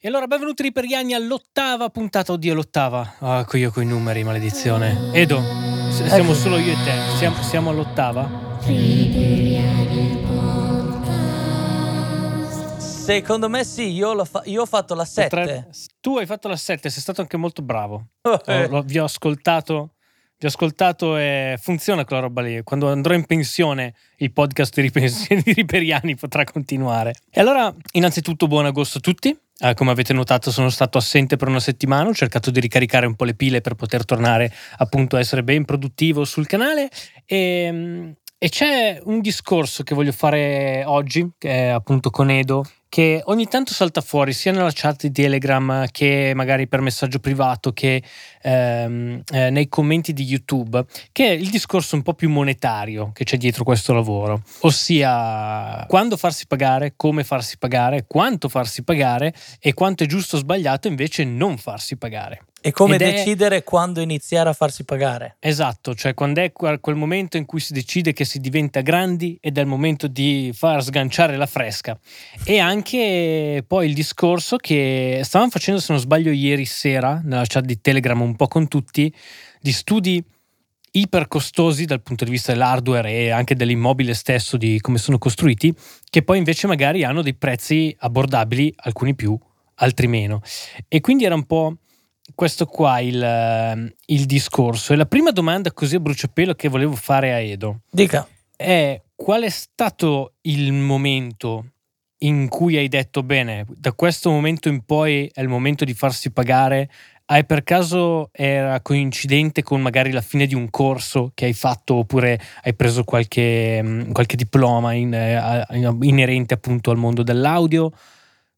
E allora benvenuti riperiani all'ottava puntata, oddio l'ottava, ah io coi numeri, maledizione. Edo, siamo solo io e te, siamo, siamo all'ottava? Secondo me sì, io, fa- io ho fatto la 7. Potre... Tu hai fatto la 7, sei stato anche molto bravo. Oh, vi ho ascoltato vi ho ascoltato e funziona quella roba lì. Quando andrò in pensione, il podcast di Riperiani potrà continuare. E allora, innanzitutto, buon agosto a tutti. Eh, come avete notato sono stato assente per una settimana, ho cercato di ricaricare un po' le pile per poter tornare appunto a essere ben produttivo sul canale. E, e c'è un discorso che voglio fare oggi, che è appunto con Edo, che ogni tanto salta fuori sia nella chat di Telegram che magari per messaggio privato che ehm, eh, nei commenti di YouTube, che è il discorso un po' più monetario che c'è dietro questo lavoro, ossia quando farsi pagare, come farsi pagare, quanto farsi pagare e quanto è giusto o sbagliato invece non farsi pagare. E come Ed decidere è... quando iniziare a farsi pagare. Esatto, cioè quando è quel momento in cui si decide che si diventa grandi ed è il momento di far sganciare la fresca. E anche poi il discorso che stavamo facendo, se non sbaglio, ieri sera nella chat di Telegram un po' con tutti, di studi iper costosi dal punto di vista dell'hardware e anche dell'immobile stesso, di come sono costruiti, che poi invece magari hanno dei prezzi abbordabili, alcuni più, altri meno. E quindi era un po' questo qua il, ehm, il discorso. E la prima domanda così a bruciapelo che volevo fare a Edo. Dica. È qual è stato il momento in cui hai detto bene, da questo momento in poi è il momento di farsi pagare? Hai per caso era coincidente con magari la fine di un corso che hai fatto oppure hai preso qualche, mm, qualche diploma in, eh, inerente appunto al mondo dell'audio?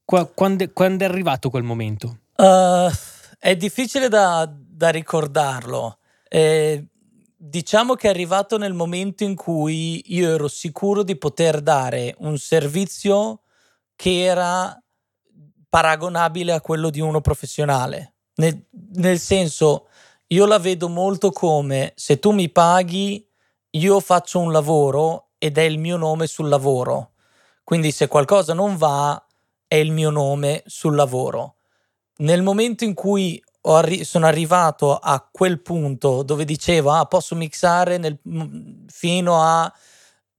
Quando, quando è arrivato quel momento? Uh, è difficile da, da ricordarlo. Eh, diciamo che è arrivato nel momento in cui io ero sicuro di poter dare un servizio che era paragonabile a quello di uno professionale. Nel, nel senso, io la vedo molto come se tu mi paghi, io faccio un lavoro ed è il mio nome sul lavoro. Quindi se qualcosa non va, è il mio nome sul lavoro nel momento in cui arri- sono arrivato a quel punto dove dicevo ah, posso mixare nel, fino a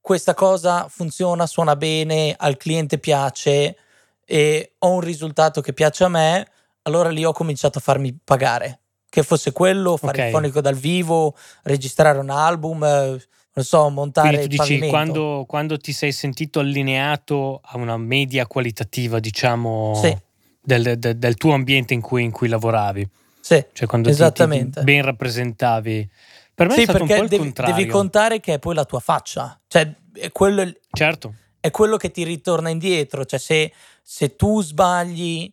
questa cosa funziona, suona bene, al cliente piace e ho un risultato che piace a me, allora lì ho cominciato a farmi pagare. Che fosse quello, fare okay. il fonico dal vivo, registrare un album, non so, montare Quindi tu dici, quando, quando, ti sei sentito allineato a una media qualitativa, diciamo... Sì del, del, del tuo ambiente in cui, in cui, lavoravi. Sì, cioè quando. Ti, ti ben rappresentavi. Per me sì, è stato il devi, contrario. devi contare che è poi la tua faccia. Cioè, è quello, certo. è quello che ti ritorna indietro. Cioè, se, se tu sbagli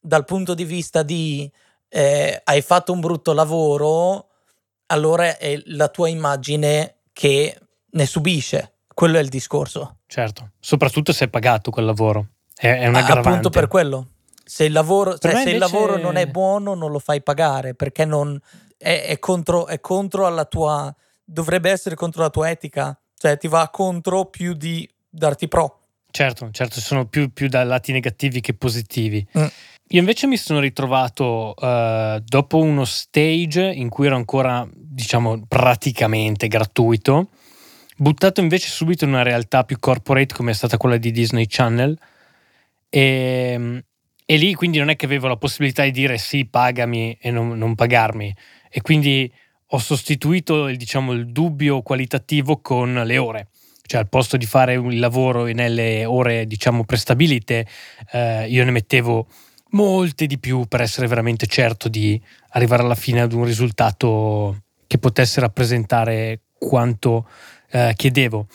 dal punto di vista di eh, hai fatto un brutto lavoro, allora è la tua immagine che ne subisce. Quello è il discorso. Certo, soprattutto se è pagato quel lavoro. È, è un aggravante. Appunto per quello. Se il lavoro, cioè, se invece... il lavoro non è buono, non lo fai pagare perché non, è, è, contro, è contro alla tua. dovrebbe essere contro la tua etica, cioè ti va contro più di darti pro. Certo, certo, sono più, più da lati negativi che positivi. Mm. Io invece mi sono ritrovato uh, dopo uno stage in cui ero ancora, diciamo, praticamente gratuito, buttato invece subito in una realtà più corporate come è stata quella di Disney Channel. E, e lì quindi non è che avevo la possibilità di dire sì, pagami e non, non pagarmi. E quindi ho sostituito il, diciamo, il dubbio qualitativo con le ore. Cioè al posto di fare il lavoro nelle ore diciamo prestabilite, eh, io ne mettevo molte di più per essere veramente certo di arrivare alla fine ad un risultato che potesse rappresentare quanto eh, chiedevo.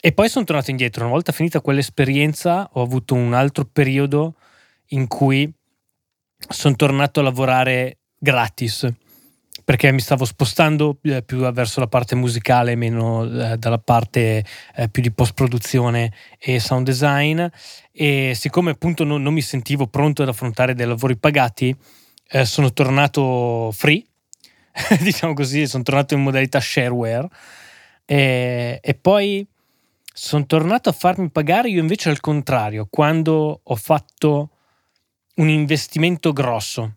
E poi sono tornato indietro. Una volta finita quell'esperienza, ho avuto un altro periodo in cui sono tornato a lavorare gratis perché mi stavo spostando eh, più verso la parte musicale, meno eh, dalla parte eh, più di post produzione e sound design e siccome appunto non, non mi sentivo pronto ad affrontare dei lavori pagati, eh, sono tornato free, diciamo così, sono tornato in modalità shareware e, e poi sono tornato a farmi pagare io invece al contrario, quando ho fatto un investimento grosso.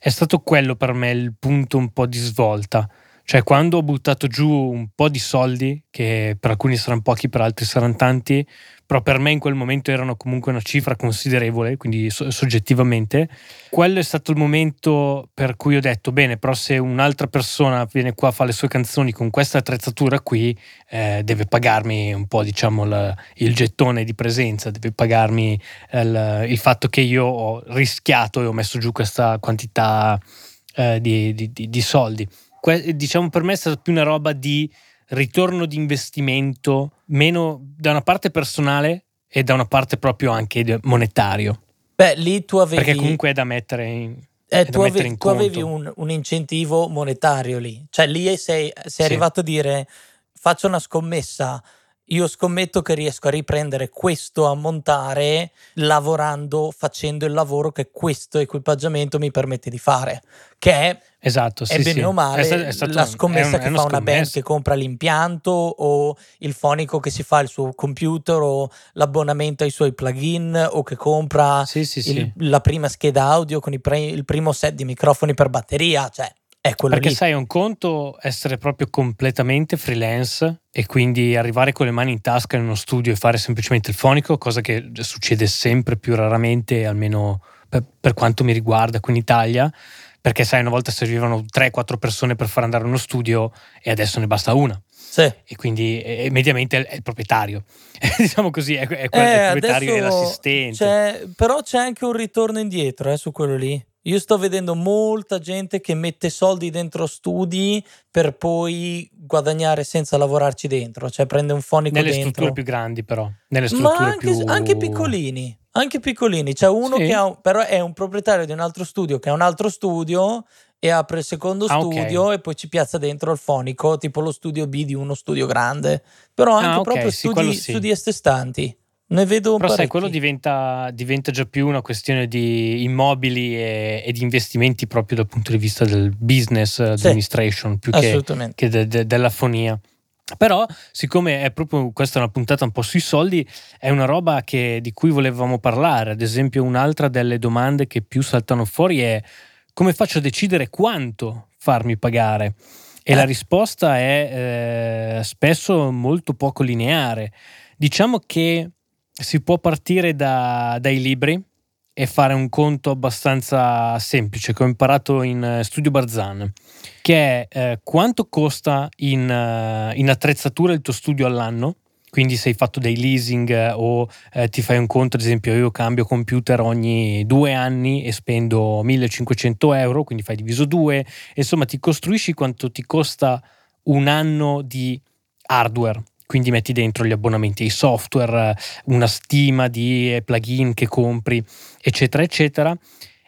È stato quello per me il punto un po' di svolta. Cioè, quando ho buttato giù un po' di soldi, che per alcuni saranno pochi, per altri saranno tanti, però per me in quel momento erano comunque una cifra considerevole, quindi so- soggettivamente, quello è stato il momento per cui ho detto, bene, però se un'altra persona viene qua a fare le sue canzoni con questa attrezzatura qui, eh, deve pagarmi un po', diciamo, la, il gettone di presenza, deve pagarmi il, il, fatto che io ho rischiato e ho messo giù questa quantità eh, di, di, di, di soldi. Que- diciamo per me è stata più una roba di ritorno di investimento, meno da una parte personale e da una parte proprio anche monetario. Beh, lì tu avevi... Perché comunque è da mettere in... Eh, tu, avevi, tu avevi un, un, incentivo monetario lì, cioè lì sei, sei sì. arrivato a dire faccio una scommessa, io scommetto che riesco a riprendere questo a montare lavorando, facendo il lavoro che questo equipaggiamento mi permette di fare, che è, esatto, è bene sì. o male è è stato, la scommessa un, che fa una band che compra l'impianto o il fonico che si fa il suo computer o l'abbonamento ai suoi plugin o che compra sì, il, la prima scheda audio con pre, il primo set di microfoni per batteria, cioè è quello Perché lì. sai, un conto essere proprio completamente freelance e quindi arrivare con le mani in tasca in uno studio e fare semplicemente il fonico, cosa che succede sempre più raramente, almeno per, per quanto mi riguarda qui in Italia, perché sai, una volta servivano 3-4 persone per far andare uno studio e adesso ne basta una. Sì. E quindi e, mediamente è il proprietario, diciamo così, è, è, quello, eh, il proprietario e l'assistente. C'è, però c'è anche un ritorno indietro eh, su quello lì. Io sto vedendo molta gente che mette soldi dentro studi per poi guadagnare senza lavorarci dentro, cioè prende un fonico Nelle dentro. strutture più grandi però, nelle strutture Ma anche, più... anche piccolini, anche piccolini. C'è uno sì. che ha, però è un proprietario di un altro studio che ha un altro studio e apre il secondo ah, studio okay. e poi ci piazza dentro il fonico, tipo lo studio B di uno studio grande, però anche ah, okay, proprio sì, studi, sì. studi estestanti. Ne vedo un Però parecchi. sai, quello diventa, diventa, già più una questione di immobili e, e, di investimenti proprio dal punto di vista del business sì, administration più che, che de, de, della fonia. Però, siccome è proprio questa è una puntata un po' sui soldi, è una roba che, di cui volevamo parlare. Ad esempio, un'altra delle domande che più saltano fuori è come faccio a decidere quanto farmi pagare? E eh. la risposta è eh, spesso molto poco lineare. Diciamo che si può partire da, dai libri e fare un conto abbastanza semplice che ho imparato in Studio Barzan, che è eh, quanto costa in, uh, in, attrezzatura il tuo studio all'anno. Quindi se hai fatto dei leasing eh, o eh, ti fai un conto, ad esempio io cambio computer ogni due anni e spendo 1500 euro, quindi fai diviso due, insomma ti costruisci quanto ti costa un anno di hardware quindi metti dentro gli abbonamenti ai software, una stima di eh, plugin che compri, eccetera, eccetera,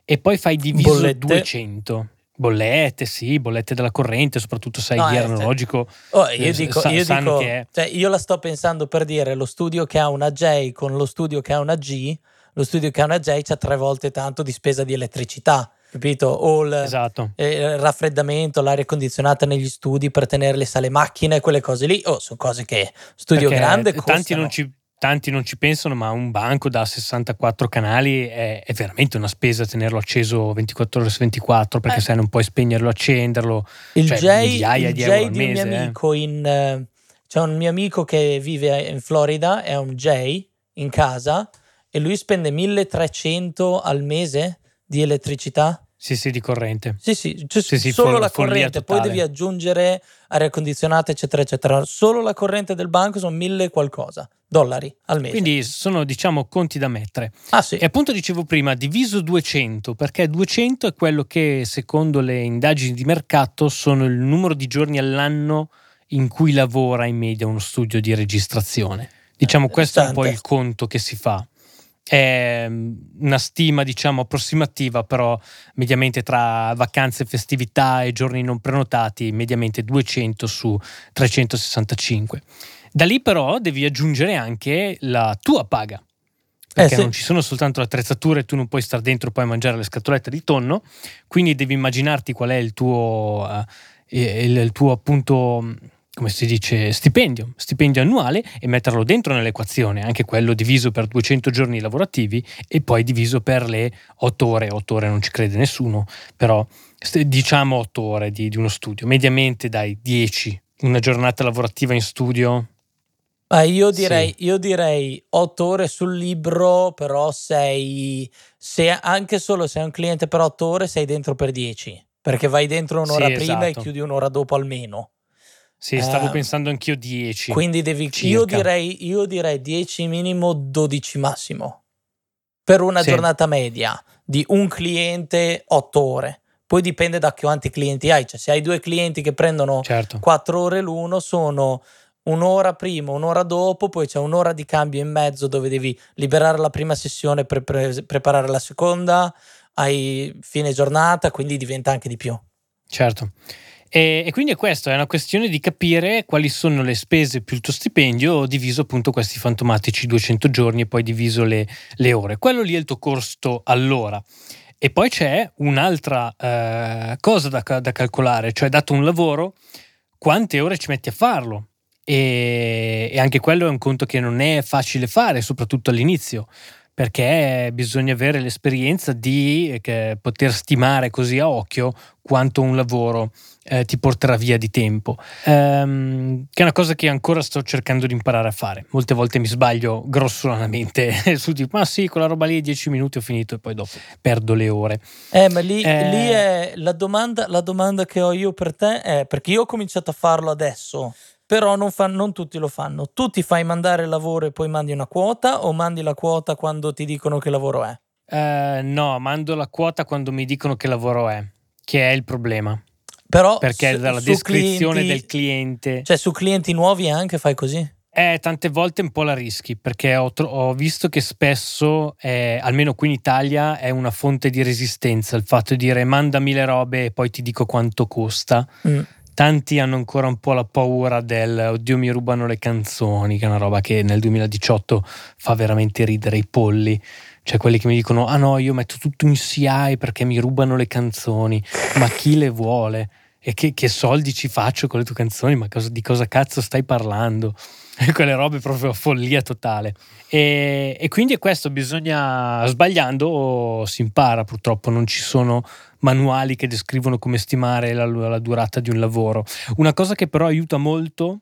e poi fai diviso bollette. 200. Bollette, sì, bollette della corrente, soprattutto sai, no, il analogico. Oh, io dico, sa, io, dico che... cioè, io la sto pensando per dire lo studio che ha una J con lo studio che ha una G, lo studio che ha una J c'ha tre volte tanto di spesa di elettricità capito? O il, esatto. eh, il, raffreddamento, l'aria condizionata negli studi per tenere le sale macchine, quelle cose lì, oh, sono cose che studio Perché grande costano. Tanti non, ci, tanti non ci pensano, ma un banco da 64 canali è, è veramente una spesa tenerlo acceso 24 ore su 24 perché eh. sai non puoi spegnerlo, accenderlo. Il cioè, J, migliaia il di J euro al di un mese, mio eh. amico in... Uh, c'è un mio amico che vive in Florida, è un J in casa e lui spende 1300 al mese di elettricità. Sì, sì, di corrente. Sì, sì, cioè sì, sì solo fol- la corrente, poi devi aggiungere aria condizionata, eccetera, eccetera. Solo la corrente del banco sono mille qualcosa dollari al mese. Quindi sono, diciamo, conti da mettere. Ah, sì. E appunto dicevo prima, diviso 200, perché 200 è quello che, secondo le indagini di mercato, sono il numero di giorni all'anno in cui lavora in media uno studio di registrazione. Diciamo, Eh, questo è un po' il conto che si fa. È una stima, diciamo, approssimativa, però mediamente tra vacanze, festività e giorni non prenotati, mediamente 200 su 365. Da lì però devi aggiungere anche la tua paga, perché Eh, sì. non ci sono soltanto le attrezzature, tu non puoi stare dentro e poi mangiare le scatolette di tonno, quindi devi immaginarti qual è il tuo, eh, il, il tuo appunto come si dice, stipendio, stipendio annuale e metterlo dentro nell'equazione, anche quello diviso per 200 giorni lavorativi e poi diviso per le 8 ore, 8 ore non ci crede nessuno, però diciamo 8 ore di, di uno studio, mediamente dai 10, una giornata lavorativa in studio. Ah, io, direi, sì. io direi 8 ore sul libro, però sei, se anche solo se hai un cliente per 8 ore sei dentro per 10, perché vai dentro un'ora sì, prima esatto. e chiudi un'ora dopo almeno. Sì, stavo eh, pensando anch'io 10. Quindi devi, io direi, io direi 10 minimo, 12 massimo. Per una sì. giornata media di un cliente 8 ore. Poi dipende da quanti clienti hai. Cioè, se hai due clienti che prendono certo. 4 ore l'uno, sono un'ora prima, un'ora dopo, poi c'è un'ora di cambio in mezzo dove devi liberare la prima sessione per pre- preparare la seconda, hai fine giornata, quindi diventa anche di più. Certo. E, e, quindi è questo, è una questione di capire quali sono le spese più il tuo stipendio diviso appunto questi fantomatici 200 giorni e poi diviso le, le ore. Quello lì è il tuo costo all'ora. E poi c'è un'altra eh, cosa da, da calcolare, cioè dato un lavoro, quante ore ci metti a farlo? E, e, anche quello è un conto che non è facile fare, soprattutto all'inizio, perché bisogna avere l'esperienza di eh, poter stimare così a occhio quanto un lavoro eh, ti porterà via di tempo, ehm, che è una cosa che ancora sto cercando di imparare a fare. Molte volte mi sbaglio grossolanamente su tipo, ma sì, quella roba lì 10 minuti ho finito e poi dopo perdo le ore. Eh, ma lì, eh, lì è la domanda, la domanda che ho io per te è, perché io ho cominciato a farlo adesso, però non, fa, non, tutti lo fanno. Tu ti fai mandare il lavoro e poi mandi una quota o mandi la quota quando ti dicono che lavoro è? Uh, no, mando la quota quando mi dicono che lavoro è, che è il problema. Però perché su, dalla descrizione clienti, del cliente. Cioè, su clienti nuovi anche fai così? Eh, tante volte un po' la rischi perché ho, tro- ho visto che spesso, eh, almeno qui in Italia, è una fonte di resistenza il fatto di dire mandami le robe e poi ti dico quanto costa. Mm. Tanti hanno ancora un po' la paura del oddio mi rubano le canzoni, che è una roba che nel 2018 fa veramente ridere i polli. Cioè quelli che mi dicono ah no io metto tutto in CI perché mi rubano le canzoni, ma chi le vuole? E che, che soldi ci faccio con le tue canzoni? Ma cosa, di cosa cazzo stai parlando? quelle robe proprio follia totale. E, e, quindi è questo, bisogna, sbagliando si impara purtroppo, non ci sono manuali che descrivono come stimare la, la durata di un lavoro. Una cosa che però aiuta molto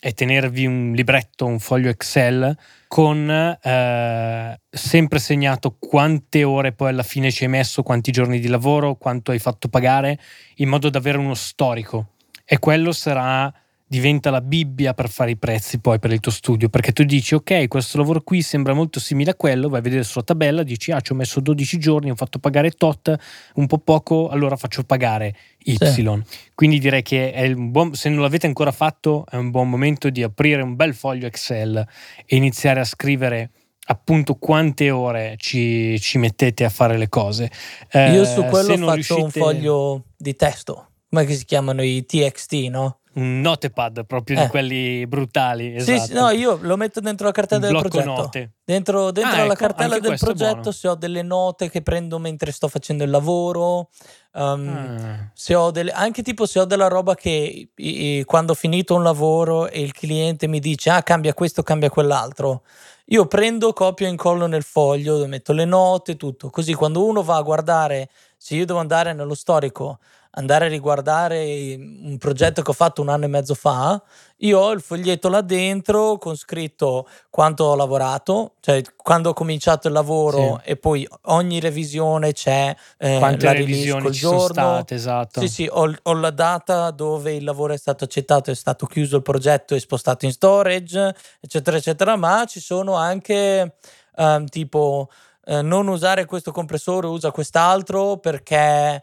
è tenervi un libretto, un foglio Excel con eh, sempre segnato quante ore poi alla fine ci hai messo, quanti giorni di lavoro, quanto hai fatto pagare, in modo da avere uno storico. E quello sarà diventa la Bibbia per fare i prezzi poi per il tuo studio, perché tu dici ok, questo lavoro qui sembra molto simile a quello, vai a vedere sulla tabella, dici ah ci ho messo 12 giorni, ho fatto pagare tot, un po' poco, allora faccio pagare Y. Sì. Quindi direi che è un buon, se non l'avete ancora fatto è un buon momento di aprire un bel foglio Excel e iniziare a scrivere appunto quante ore ci, ci mettete a fare le cose. Eh, Io su quello faccio riuscite... un foglio di testo, come si chiamano i TXT, no? Un notepad proprio eh. di quelli brutali. Esatto. Sì, no, io lo metto dentro la cartella un del progetto. Note. Dentro, dentro ah, la ecco, cartella del progetto, se ho delle note che prendo mentre sto facendo il lavoro, um, ah. se ho delle, anche tipo se ho della roba che i, quando ho finito un lavoro e il cliente mi dice ah cambia questo, cambia quell'altro. Io prendo, copio e incollo nel foglio, metto le note, tutto. Così quando uno va a guardare, se io devo andare nello storico andare a riguardare un progetto che ho fatto un anno e mezzo fa, io ho il foglietto là dentro con scritto quanto ho lavorato, cioè quando ho cominciato il lavoro sì. e poi ogni revisione c'è eh, Quante la revisioni ci giorno. sono state, esatto. Sì, sì, ho, ho, la data dove il lavoro è stato accettato, è stato chiuso il progetto e spostato in storage, eccetera, eccetera, ma ci sono anche um, tipo eh, non usare questo compressore, usa quest'altro perché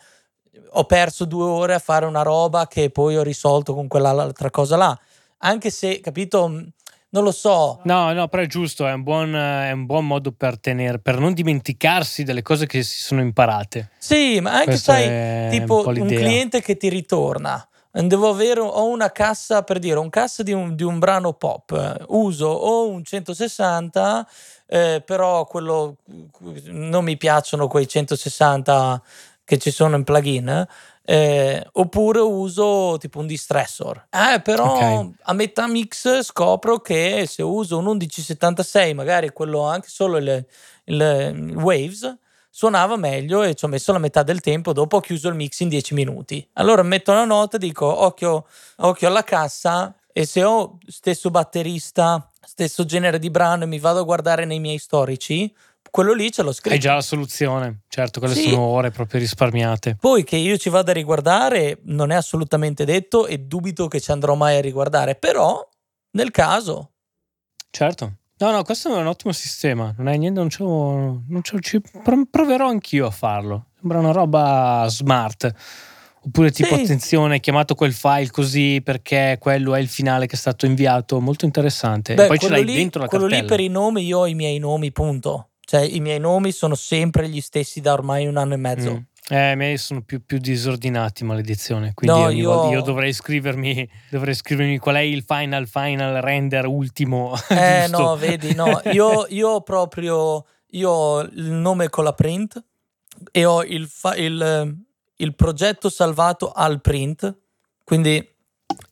ho perso due ore a fare una roba che poi ho risolto con quell'altra cosa là. Anche se, capito, non lo so. No, no, però è giusto, è un buon, è un buon modo per tenere, per non dimenticarsi delle cose che si sono imparate. Sì, ma anche Questo sai, tipo un, un cliente che ti ritorna. Devo avere ho una cassa per dire un cassa di un, di un brano pop. Uso o un 160, eh, però quello non mi piacciono quei 160 che ci sono in plugin, eh, oppure uso tipo un distressor. Eh, però okay. a metà mix scopro che se uso un 1176, magari quello anche solo il, il, il Waves, suonava meglio e ci ho messo la metà del tempo, dopo ho chiuso il mix in 10 minuti. Allora metto una nota e dico occhio, occhio alla cassa e se ho stesso batterista, stesso genere di brano e mi vado a guardare nei miei storici, quello lì ce l'ho scritto. Hai già la soluzione, certo, quelle sì. sono ore proprio risparmiate. Poi che io ci vada a riguardare non è assolutamente detto e dubito che ci andrò mai a riguardare, però nel caso. Certo. No, no, questo è un ottimo sistema. Non è niente, non c'ho, non c'ho, ci proverò anch'io a farlo. Sembra una roba smart. Oppure tipo, sì. attenzione, chiamato quel file così perché quello è il finale che è stato inviato. Molto interessante. Beh, e poi ce l'hai lì, dentro la quello cartella. lì per i nomi, io ho i miei nomi, punto. Cioè, i miei nomi sono sempre gli stessi da ormai un anno e mezzo. Mm. Eh, a me sono più, più disordinati, maledizione. Quindi no, io... io... dovrei scrivermi, dovrei scrivermi qual è il final, final render ultimo. Eh, no, vedi, no. Io, io proprio io ho il nome con la print e ho il, fa- il, il progetto salvato al print. Quindi,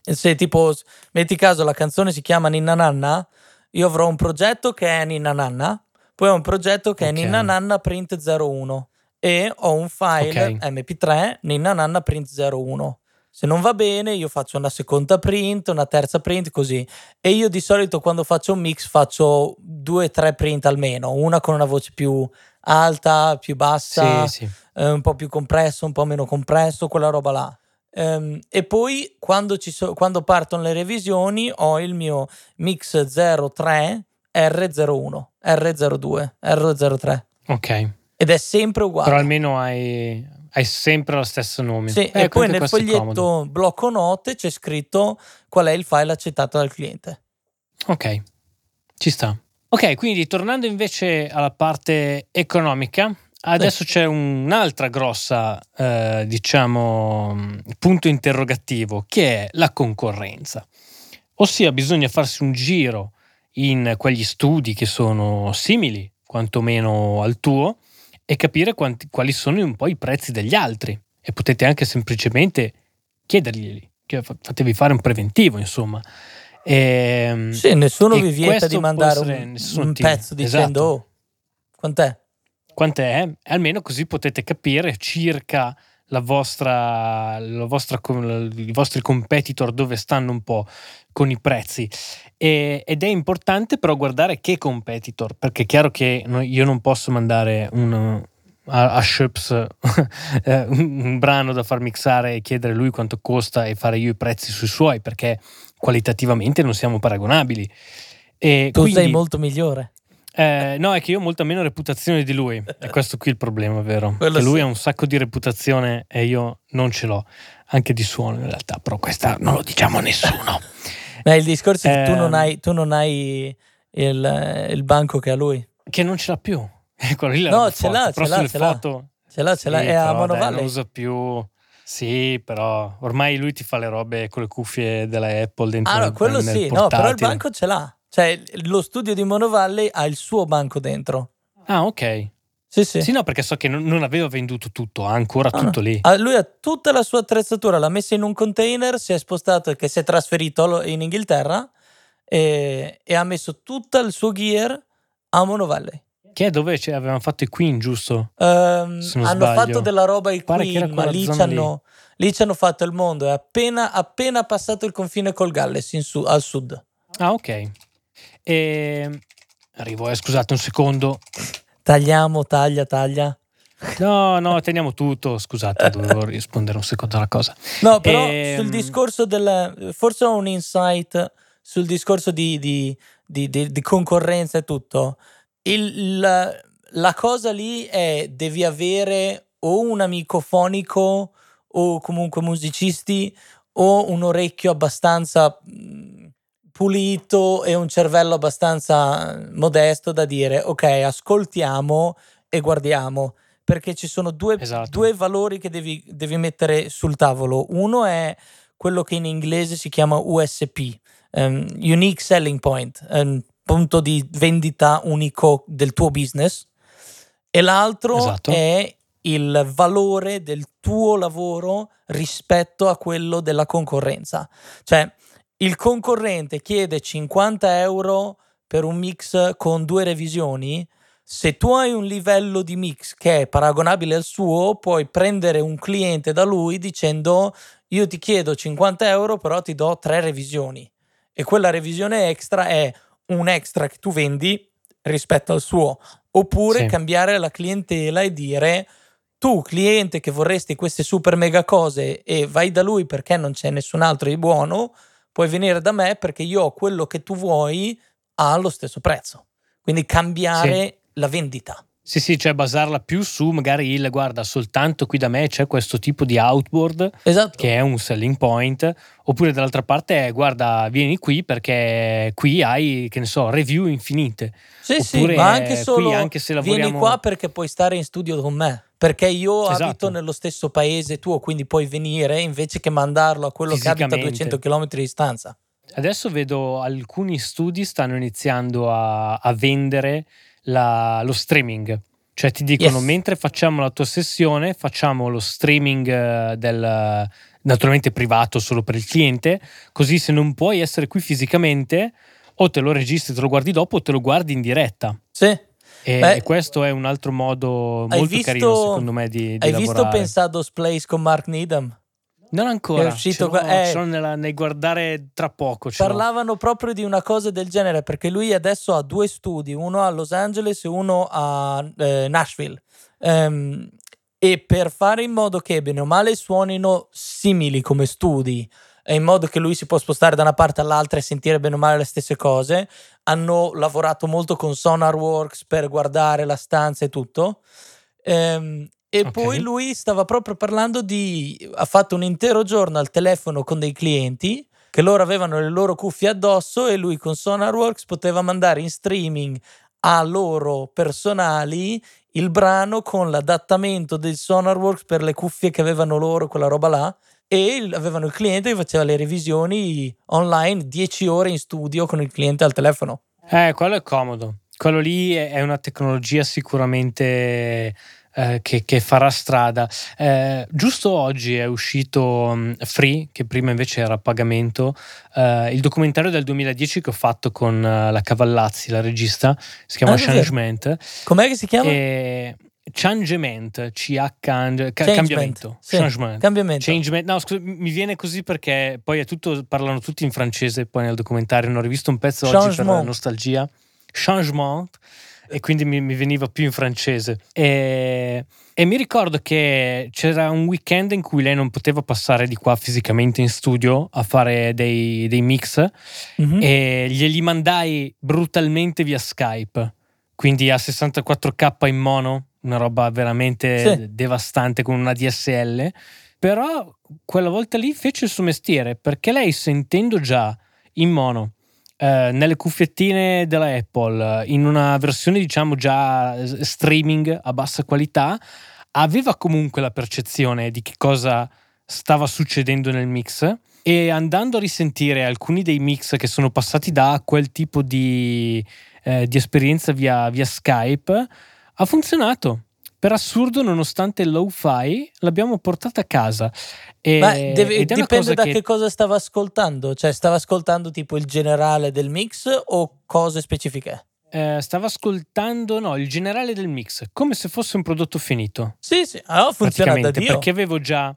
se tipo, metti caso la canzone si chiama Ninna Nanna, io avrò un progetto che è Ninna Nanna, poi ho un progetto che okay. è Ninna Nanna Print 01 e ho un file okay. mp3 ninna nanna print 01 se non va bene io faccio una seconda print una terza print così e io di solito quando faccio un mix faccio due o tre print almeno una con una voce più alta più bassa sì, sì. Eh, un po' più compresso un po' meno compresso quella roba là Um, e poi quando, so, quando, partono le revisioni ho il mio mix 03 R01, R02, R03. Ok ed è sempre uguale. Però almeno hai, hai sempre lo stesso nome. Sì, eh, e poi nel foglietto blocco note c'è scritto qual è il file accettato dal cliente. Ok, ci sta. Ok, quindi tornando invece alla parte economica, adesso sì. c'è un'altra grossa, eh, diciamo, punto interrogativo, che è la concorrenza. Ossia, bisogna farsi un giro in quegli studi che sono simili, quantomeno al tuo, e capire quanti, quali sono un po' i prezzi degli altri. E potete anche semplicemente chiederglieli, fatevi fare un preventivo, insomma. E, ehm, sì, nessuno vi vieta di mandare un, un pezzo dicendo esatto. oh, quant'è? Quant'è? Almeno così potete capire circa la vostra, la vostra, i vostri competitor dove stanno un po' con i prezzi. E, ed è importante però guardare che competitor, perché è chiaro che io non posso mandare un, a, a Shops eh, un, un brano da far mixare e chiedere lui quanto costa e fare io i prezzi sui suoi, perché qualitativamente non siamo paragonabili. E tu quindi, sei molto migliore. Eh, no, è che io ho molta meno reputazione di lui. È questo qui il problema, vero? Quello che lui sì. ha un sacco di reputazione e io non ce l'ho, anche di suono in realtà, però questa non lo diciamo a nessuno. Beh, il discorso è che tu non ehm. hai, tu non hai il, il, banco che ha lui. Che non ce l'ha più. No, ce l'ha, ce l'ha, ce l'ha. Ce l'ha, ce l'ha, è a Monovalle. Non lo usa più. Sì, però ormai lui ti fa le robe con le cuffie della Apple dentro Ah, no, quello sì, no, però il banco ce l'ha. Cioè, lo studio di Monovalley ha il suo banco dentro. Ah, ok. Sì, sì. Sì, no, perché so che non, non aveva venduto tutto, ha ancora ah, tutto no. lì. Ah, lui ha tutta la sua attrezzatura, l'ha messa in un container, si è spostato, che si è trasferito in Inghilterra e, e ha messo tutto il suo gear a Monovalley. Che è dove cioè, avevano fatto i Queen, giusto? Um, hanno sbaglio. fatto della roba i Queen, ma lì ci, hanno, lì ci, hanno, fatto il mondo. È appena, appena passato il confine col Galles su, al sud. Ah, ok. E... Arrivo, eh, scusate un secondo. Tagliamo, taglia, taglia. No, no, teniamo tutto. Scusate, dovevo rispondere un secondo alla cosa. No, però e... Ehm, sul discorso del. Forse ho un insight sul discorso di, di, di, di concorrenza e tutto. Il, la, la, cosa lì è devi avere o un amico fonico o comunque musicisti o un orecchio abbastanza pulito e un cervello abbastanza modesto da dire ok, ascoltiamo e guardiamo perché ci sono due, esatto. due valori che devi, devi, mettere sul tavolo. Uno è quello che in inglese si chiama USP, um, Unique Selling Point, un punto di vendita unico del tuo business, e l'altro esatto. è il valore del tuo lavoro rispetto a quello della concorrenza. Cioè, il concorrente chiede 50 euro per un mix con due revisioni, se tu hai un livello di mix che è paragonabile al suo, puoi prendere un cliente da lui dicendo io ti chiedo 50 euro, però ti do tre revisioni. E quella revisione extra è un extra che tu vendi rispetto al suo. Oppure sì. cambiare la clientela e dire tu cliente che vorresti queste super mega cose e vai da lui perché non c'è nessun altro di buono, puoi venire da me perché io ho quello che tu vuoi allo stesso prezzo. Quindi cambiare sì. la vendita. Sì, sì, cioè basarla più su magari il guarda, soltanto qui da me c'è questo tipo di outboard esatto. che è un selling point, oppure dall'altra parte è guarda, vieni qui perché qui hai, che ne so, review infinite. Sì, oppure sì, ma anche solo qui, anche se lavoriamo... vieni qua perché puoi stare in studio con me. Perché io esatto. abito nello stesso paese tuo, quindi puoi venire invece che mandarlo a quello che abita a 200 km di distanza. Adesso vedo alcuni studi stanno iniziando a, a vendere la, lo streaming. Cioè ti dicono, yes. mentre facciamo la tua sessione, facciamo lo streaming eh, del, naturalmente privato solo per il cliente, così se non puoi essere qui fisicamente, o te lo registri, te lo guardi dopo, o te lo guardi in diretta. Sì. E, Beh, questo è un altro modo molto visto, carino, secondo me, di, di Hai lavorare. visto Pensados Place con Mark Needham? Non ancora, è uscito, ce eh, ce nella, nel guardare tra poco. Parlavano proprio di una cosa del genere perché lui adesso ha due studi, uno a Los Angeles e uno a eh, Nashville. Um, e per fare in modo che bene o male suonino simili come studi, e in modo che lui si può spostare da una parte all'altra e sentire bene o male le stesse cose, hanno lavorato molto con SonarWorks per guardare la stanza e tutto. Um, e okay. poi lui stava proprio parlando di... ha fatto un intero giorno al telefono con dei clienti che loro avevano le loro cuffie addosso e lui con SonarWorks poteva mandare in streaming a loro personali il brano con l'adattamento del SonarWorks per le cuffie che avevano loro, quella roba là. E avevano il cliente che faceva le revisioni online 10 ore in studio con il cliente al telefono. Eh, quello è comodo. Quello lì è una tecnologia sicuramente eh, che, che, farà strada. Eh, giusto oggi è uscito um, Free, che prima invece era a pagamento, eh, il documentario del 2010 che ho fatto con uh, la Cavallazzi, la regista, si chiama ah, Changement. Com'è che si chiama? E... Changement, CH, ca- cambiamento. Sì, Changement. cambiamento. Changement. No, scusa, mi viene così perché poi è tutto, parlano tutti in francese poi nel documentario, non ho rivisto un pezzo Changement. oggi per nostalgia. Changement e quindi mi, mi, veniva più in francese. E, e, mi ricordo che c'era un weekend in cui lei non poteva passare di qua fisicamente in studio a fare dei, dei mix mm-hmm. e glieli mandai brutalmente via Skype, quindi a 64k in mono, una roba veramente sì. devastante con una DSL. Però quella volta lì fece il suo mestiere perché lei sentendo già in mono eh, nelle cuffiettine della Apple, in una versione diciamo già streaming a bassa qualità, aveva comunque la percezione di che cosa stava succedendo nel mix e andando a risentire alcuni dei mix che sono passati da quel tipo di, eh, di esperienza via, via Skype, ha funzionato per assurdo, nonostante il low-fi, l'abbiamo portata a casa. E, Ma deve, dipende da che... che... cosa stava ascoltando. Cioè, stava ascoltando tipo il generale del mix o cose specifiche? Eh, stava ascoltando no, il generale del mix, come se fosse un prodotto finito. Sì, sì, allora ah, funziona da Dio. Perché avevo già,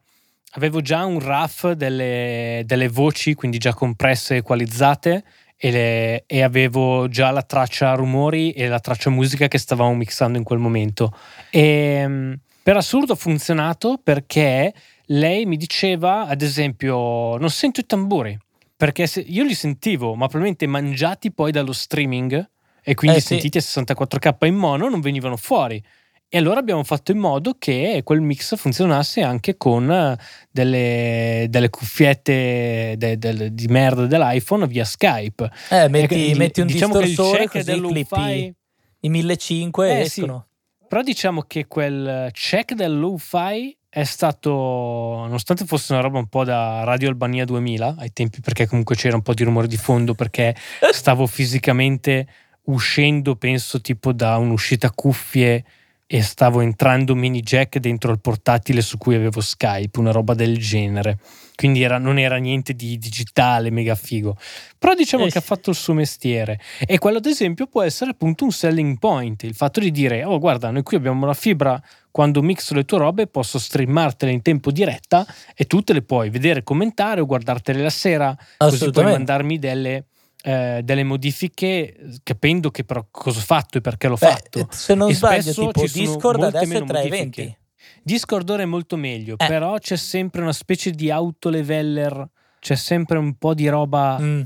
avevo già un RAF delle, delle voci, quindi già compresse e equalizzate e, le, e, avevo già la traccia rumori e la traccia musica che stavamo mixando in quel momento. E ehm, per assurdo ha funzionato perché lei mi diceva, ad esempio, non sento i tamburi. Perché io li sentivo, ma probabilmente mangiati poi dallo streaming e quindi eh, sentiti sì. a 64k in mono non venivano fuori. E allora abbiamo fatto in modo che quel mix funzionasse anche con eh, delle, delle cuffiette de, de, di merda dell'iPhone via Skype. Eh, metti, e, metti un diciamo distorsore che il check così clippi i 1500 eh, escono. Sì. Però diciamo che quel check del fi è stato, nonostante fosse una roba un po' da Radio Albania 2000 ai tempi, perché comunque c'era un po' di rumore di fondo, perché stavo fisicamente uscendo, penso, tipo da un'uscita cuffie e stavo entrando mini jack dentro il portatile su cui avevo Skype, una roba del genere. Quindi era, non era niente di digitale, mega figo. Però diciamo eh. che ha fatto il suo mestiere. E quello, ad esempio, può essere appunto un selling point. Il fatto di dire, oh guarda, noi qui abbiamo la fibra, quando mixo le tue robe posso streamartele in tempo diretta e tu te le puoi vedere, commentare o guardartele la sera, così puoi mandarmi delle eh, delle modifiche capendo che però cosa ho fatto e perché l'ho Beh, fatto. Se non e sbaglio, tipo Discord adesso è tra eventi. Discord ora è molto meglio, eh. però c'è sempre una specie di autoleveller, c'è sempre un po' di roba mm.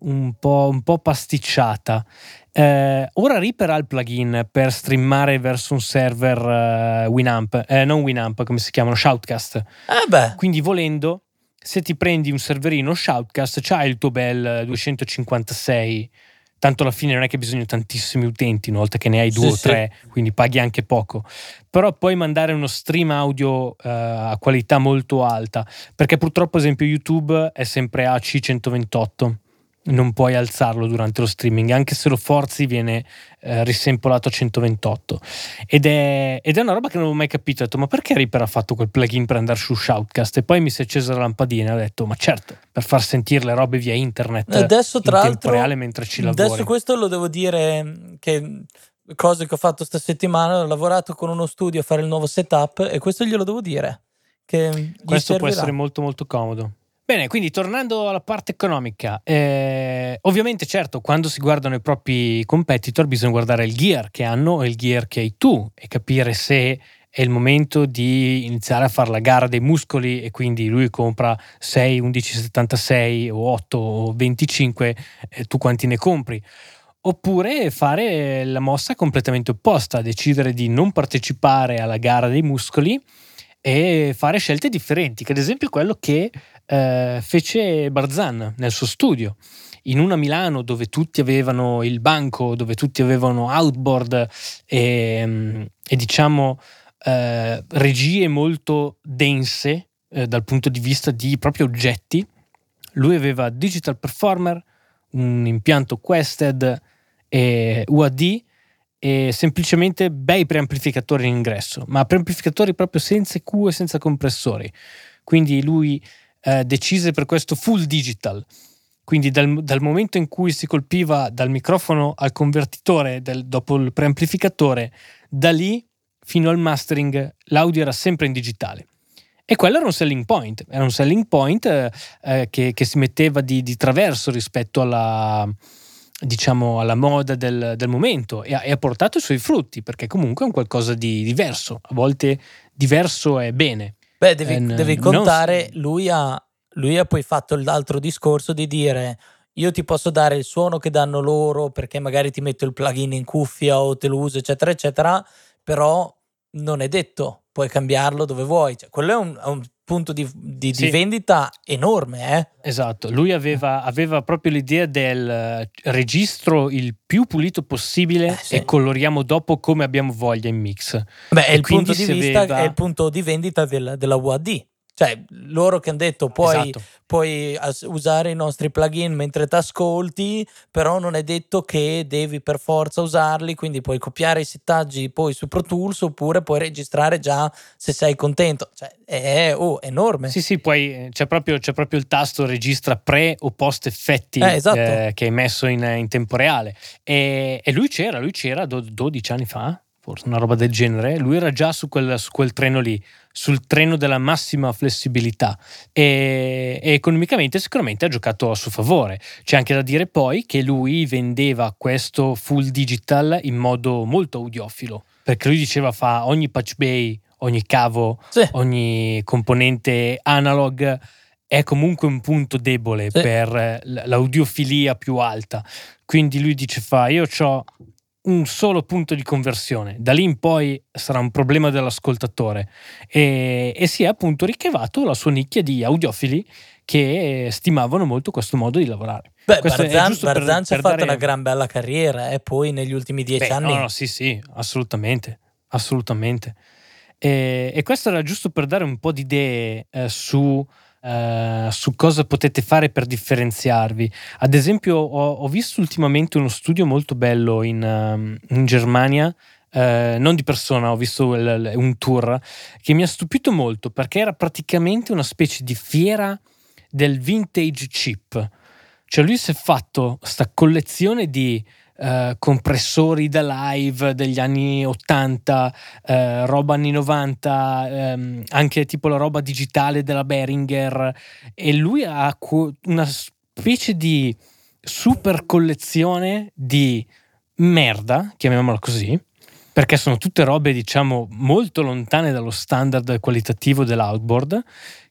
un, po', un, po', pasticciata. Eh, ora Reaper ha il plugin per streamare verso un server uh, Winamp, eh, non Winamp, come si chiamano? Shoutcast. Eh Quindi volendo se ti prendi un serverino Shoutcast, c'hai il tuo bel 256. Tanto alla fine non è che bisogna tantissimi utenti, una volta che ne hai due sì, o tre, sì. quindi paghi anche poco. Però puoi mandare uno stream audio uh, a qualità molto alta, perché purtroppo, ad esempio, YouTube è sempre a C128 non puoi alzarlo durante lo streaming, anche se lo forzi viene eh, risempolato a 128. Ed è, ed è, una roba che non avevo mai capito. Ho detto, ma perché Reaper ha fatto quel plugin per andare su Shoutcast? E poi mi si è accesa la lampadina e ho detto, ma certo, per far sentire le robe via internet adesso, tra in tempo reale mentre ci lavori. Adesso questo lo devo dire che cose che ho fatto questa settimana, ho lavorato con uno studio a fare il nuovo setup e questo glielo devo dire. Che questo servirà. può essere molto molto comodo. Bene, quindi tornando alla parte economica, eh, ovviamente certo, quando si guardano i propri competitor bisogna guardare il gear che hanno e il gear che hai tu e capire se è il momento di iniziare a fare la gara dei muscoli e quindi lui compra 6, 11, 76 o 8 o 25, eh, tu quanti ne compri? Oppure fare la mossa completamente opposta, decidere di non partecipare alla gara dei muscoli e fare scelte differenti, che ad esempio quello che eh, fece Barzan nel suo studio. In una Milano dove tutti avevano il banco, dove tutti avevano outboard e, mm, e diciamo eh, regie molto dense eh, dal punto di vista di propri oggetti, lui aveva Digital Performer, un impianto Quested e UAD e semplicemente bei preamplificatori in ingresso, ma preamplificatori proprio senza Q e senza compressori. Quindi lui eh, decise per questo full digital. Quindi dal, dal, momento in cui si colpiva dal microfono al convertitore del, dopo il preamplificatore, da lì fino al mastering l'audio era sempre in digitale. E quello era un selling point, era un selling point eh, eh che, che, si metteva di, di traverso rispetto alla, diciamo, alla moda del, del momento e ha, e ha, portato i suoi frutti perché comunque è un qualcosa di diverso, a volte diverso è bene. Beh, devi, eh, devi contare, non... lui, ha, lui ha poi fatto l'altro discorso di dire io ti posso dare il suono che danno loro perché magari ti metto il plugin in cuffia o te lo uso, eccetera, eccetera, però non è detto, puoi cambiarlo dove vuoi. Cioè, quello è un, è un punto di, di, sì. di, vendita enorme. Eh? Esatto, lui aveva, aveva, proprio l'idea del eh, registro il più pulito possibile eh, sì. e coloriamo dopo come abbiamo voglia in mix. Beh, è il, punto di vista, aveva... è il punto di vendita della, della UAD. Cioè, loro che hanno detto puoi, esatto. puoi usare i nostri plugin mentre ti ascolti, però non è detto che devi per forza usarli, quindi puoi copiare i settaggi poi su Pro Tools oppure puoi registrare già se sei contento. Cioè, è oh, enorme. Sì, sì, poi c'è proprio, c'è proprio, il tasto registra pre o post effetti eh, esatto. eh, che hai messo in, in tempo reale. E, e, lui c'era, lui c'era 12 anni fa, forse una roba del genere, lui era già su quel, su quel treno lì, sul treno della massima flessibilità e, e, economicamente sicuramente ha giocato a suo favore. C'è anche da dire poi che lui vendeva questo full digital in modo molto audiofilo, perché lui diceva fa ogni patch bay, ogni cavo, sì. ogni componente analog è comunque un punto debole sì. per l'audiofilia più alta. Quindi lui dice fa io ho un solo punto di conversione. Da lì in poi sarà un problema dell'ascoltatore. E, e si è appunto ricavato la sua nicchia di audiofili che stimavano molto questo modo di lavorare. Beh, Barzan, Barzan ci ha fatto dare... una gran bella carriera, eh, poi negli ultimi dieci Beh, anni. No, no, sì, sì, assolutamente, assolutamente. E, e, questo era giusto per dare un po' di idee eh, su Uh, su cosa potete fare per differenziarvi. Ad esempio, ho, ho, visto ultimamente uno studio molto bello in, um, in Germania eh, non di persona, ho visto il, un tour che mi ha stupito molto perché era praticamente una specie di fiera del vintage chip. Cioè lui si è fatto questa collezione di Uh, compressori da live degli anni 80, uh, eh, roba anni 90, um, ehm, anche tipo la roba digitale della Behringer. E lui ha una specie di super collezione di merda, chiamiamola così, perché sono tutte robe diciamo molto lontane dallo standard qualitativo dell'outboard,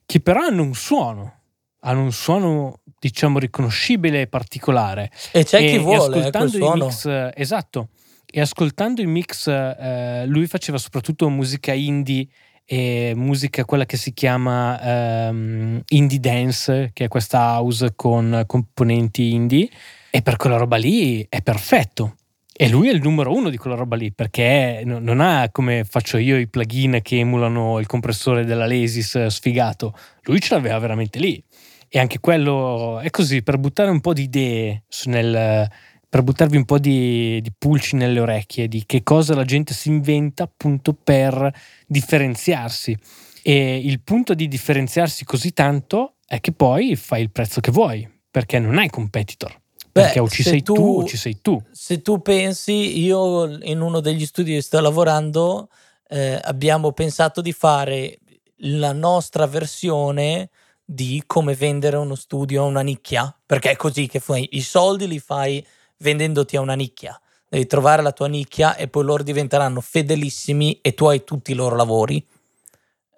che però hanno un suono, hanno un suono diciamo riconoscibile e particolare. E c'è e, chi vuole, e ascoltando i mix, esatto, e ascoltando i mix eh, lui faceva soprattutto musica indie e musica quella che si chiama um, indie dance, che è questa house con componenti indie e per quella roba lì è perfetto. E lui è il numero uno di quella roba lì perché non ha come faccio io i plugin che emulano il compressore della Lasis sfigato. Lui ce l'aveva veramente lì. E anche quello è così per buttare un po' di idee nel, per buttarvi un po' di, di, pulci nelle orecchie di che cosa la gente si inventa appunto per differenziarsi. E il punto di differenziarsi così tanto è che poi fai il prezzo che vuoi perché non hai competitor. Perché o ci sei tu, tu, o ci sei tu. Se tu pensi, io in uno degli studi che sto lavorando eh, abbiamo pensato di fare la nostra versione di come vendere uno studio a una nicchia, perché è così che fai, i soldi li fai vendendoti a una nicchia. Devi trovare la tua nicchia e poi loro diventeranno fedelissimi e tu hai tutti i loro lavori.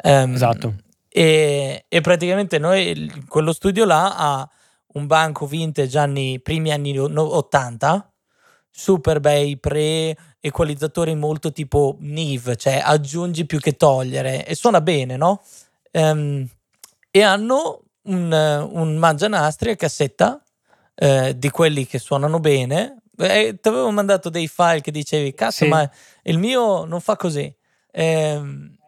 Um, esatto. E, e, praticamente noi, quello studio là ha un banco vintage anni, primi anni 80, super bei pre-equalizzatori molto tipo Nive, cioè aggiungi più che togliere e suona bene, no? Um, e hanno un, un mangianastri a cassetta eh, di quelli che suonano bene. Eh, ti avevo mandato dei file che dicevi, cazzo, sì. ma il mio non fa così. Eh,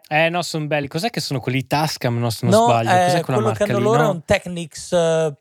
eh no, sono belli. Cos'è che sono quelli Tascam? No, se non no, sbaglio. Cos'è eh, quella marca che hanno lì? loro no? è un Technics uh,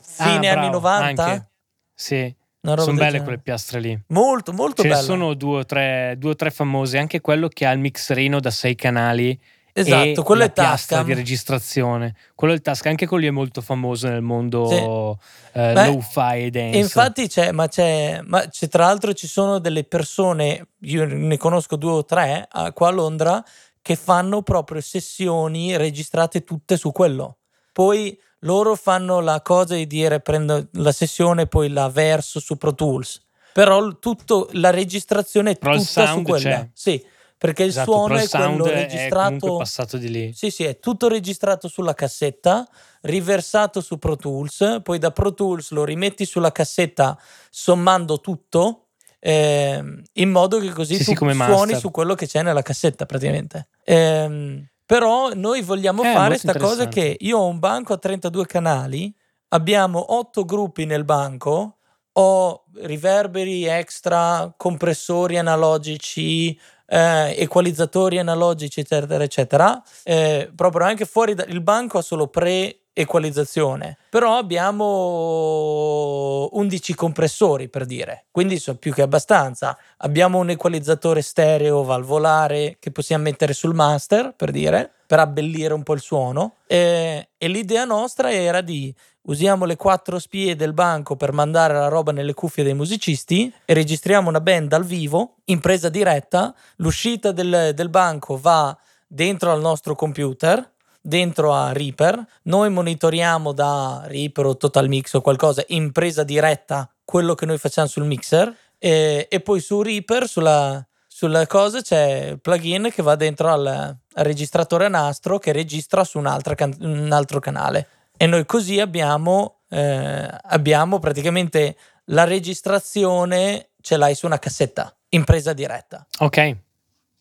fine ah, bravo, anni 90. Anche. Sì. Sono belle quelle piastre lì. Molto, molto belle. Ce ne sono due o, tre, due o tre famose. Anche quello che ha il mixerino da sei canali. Esatto, quello è Tascam. di registrazione. Quello è il Tascam. Anche quello è molto famoso nel mondo sì. eh, low-fi e dance. Infatti c'è, ma c'è, ma c'è, tra l'altro ci sono delle persone, io ne conosco due o tre qua a Londra, che fanno proprio sessioni registrate tutte su quello. Poi loro fanno la cosa di dire prendo la sessione e poi la verso su Pro Tools. Però tutto, la registrazione è Però tutta su quella. C'è. Sì, perché il esatto, suono è quello registrato. È passato di lì. Sì, sì, è tutto registrato sulla cassetta, riversato su Pro Tools, poi da Pro Tools lo rimetti sulla cassetta sommando tutto. Eh, in modo che così sì, tu sì, suoni master. su quello che c'è nella cassetta praticamente. Eh, però noi vogliamo eh, fare questa cosa che io ho un banco a 32 canali, abbiamo 8 gruppi nel banco, ho riverberi extra, compressori analogici, eh, equalizzatori analogici, eccetera, eccetera. Eh, proprio anche fuori dal banco ha solo pre equalizzazione, però abbiamo 11 compressori per dire, quindi sono più che abbastanza. Abbiamo un equalizzatore stereo valvolare che possiamo mettere sul master per dire, per abbellire un po' il suono. E, e l'idea nostra era di usiamo le quattro spie del banco per mandare la roba nelle cuffie dei musicisti e registriamo una band dal vivo in presa diretta. L'uscita del, del banco va dentro al nostro computer dentro a Reaper, noi monitoriamo da Reaper o Total Mix o qualcosa in presa diretta quello che noi facciamo sul mixer e, e poi su Reaper, sulla, sulla, cosa, c'è il plugin che va dentro al, al registratore nastro che registra su un, can- un, altro canale. E noi così abbiamo, eh, abbiamo praticamente la registrazione, ce l'hai su una cassetta in presa diretta. Ok,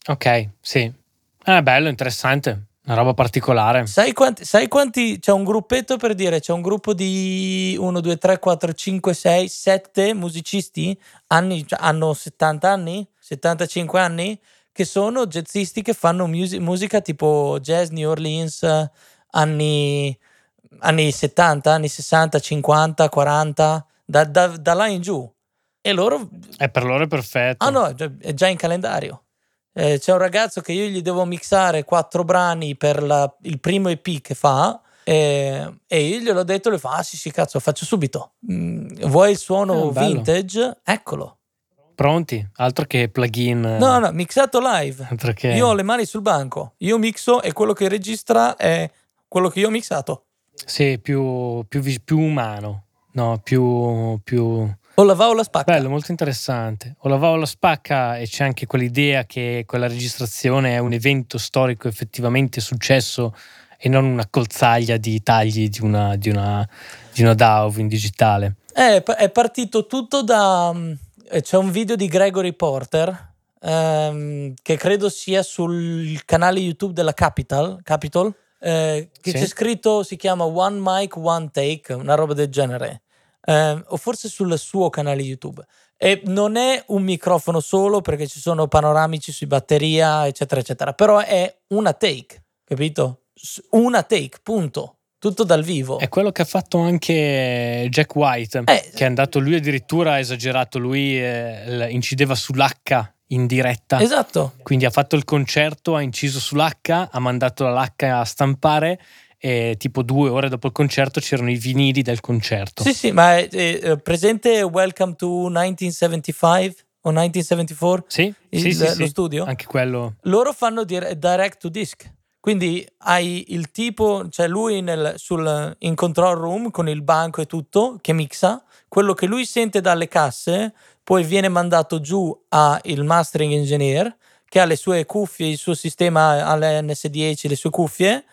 ok, sì. È bello, interessante. Una roba particolare. Sai quanti, sai quanti, C'è un gruppetto per dire, c'è un gruppo di 1, 2, 3, 4, 5, 6, 7 musicisti, anni, cioè, hanno 70 anni, 75 anni, che sono jazzisti che fanno music, musica tipo jazz New Orleans, anni, anni 70, anni 60, 50, 40, da, da, da là in giù. E loro... E per loro è perfetto. Ah no, è già in calendario. Eh, c'è un ragazzo che io gli devo mixare quattro brani per la, il primo EP che fa. E, e io gliel'ho detto, le fa: Ah, sì, sì, cazzo, faccio subito. Mm, vuoi il suono bello. vintage? Eccolo. Pronti? Altro che plugin. No, no, mixato live. Altro che... Io ho le mani sul banco, io mixo e quello che registra è quello che io ho mixato. Sì, più, più, più umano. No, più, più... O la va o la spacca. Bello, molto interessante. O la va o la spacca e c'è anche quell'idea che quella registrazione è un evento storico effettivamente successo e non una colzaglia di tagli di una, di una, di una DAW in digitale. È, è partito tutto da... mm, eh, C'è un video di Gregory Porter ehm, che credo sia sul canale YouTube della Capital, Capitol, eh, che Sì. c'è scritto, si chiama One Mic, One Take, una roba del genere. Ehm, o forse sul suo canale YouTube. E non è un microfono solo perché ci sono panoramici sui batteria, eccetera, eccetera. Però è una take, capito? Una take, punto. Tutto dal vivo. È quello che ha fatto anche Jack White, Eh, che è andato lui addirittura ha esagerato, lui eh, incideva sull'H in diretta. esatto. Quindi ha fatto il concerto, ha inciso sull'H, ha mandato l'H a stampare e tipo due ore dopo il concerto c'erano i vinili del concerto. Sì, sì, ma è, è- presente Welcome to 1975 o 1974? Sì, Il- sì, sì, lo studio? Anche quello. Loro fanno dire- direct to disc. Quindi hai il tipo, cioè lui nel- sul- in control room con il banco e tutto che mixa, quello che lui sente dalle casse poi viene mandato giù al mastering engineer che ha le sue cuffie, il suo sistema alle NS10, le sue cuffie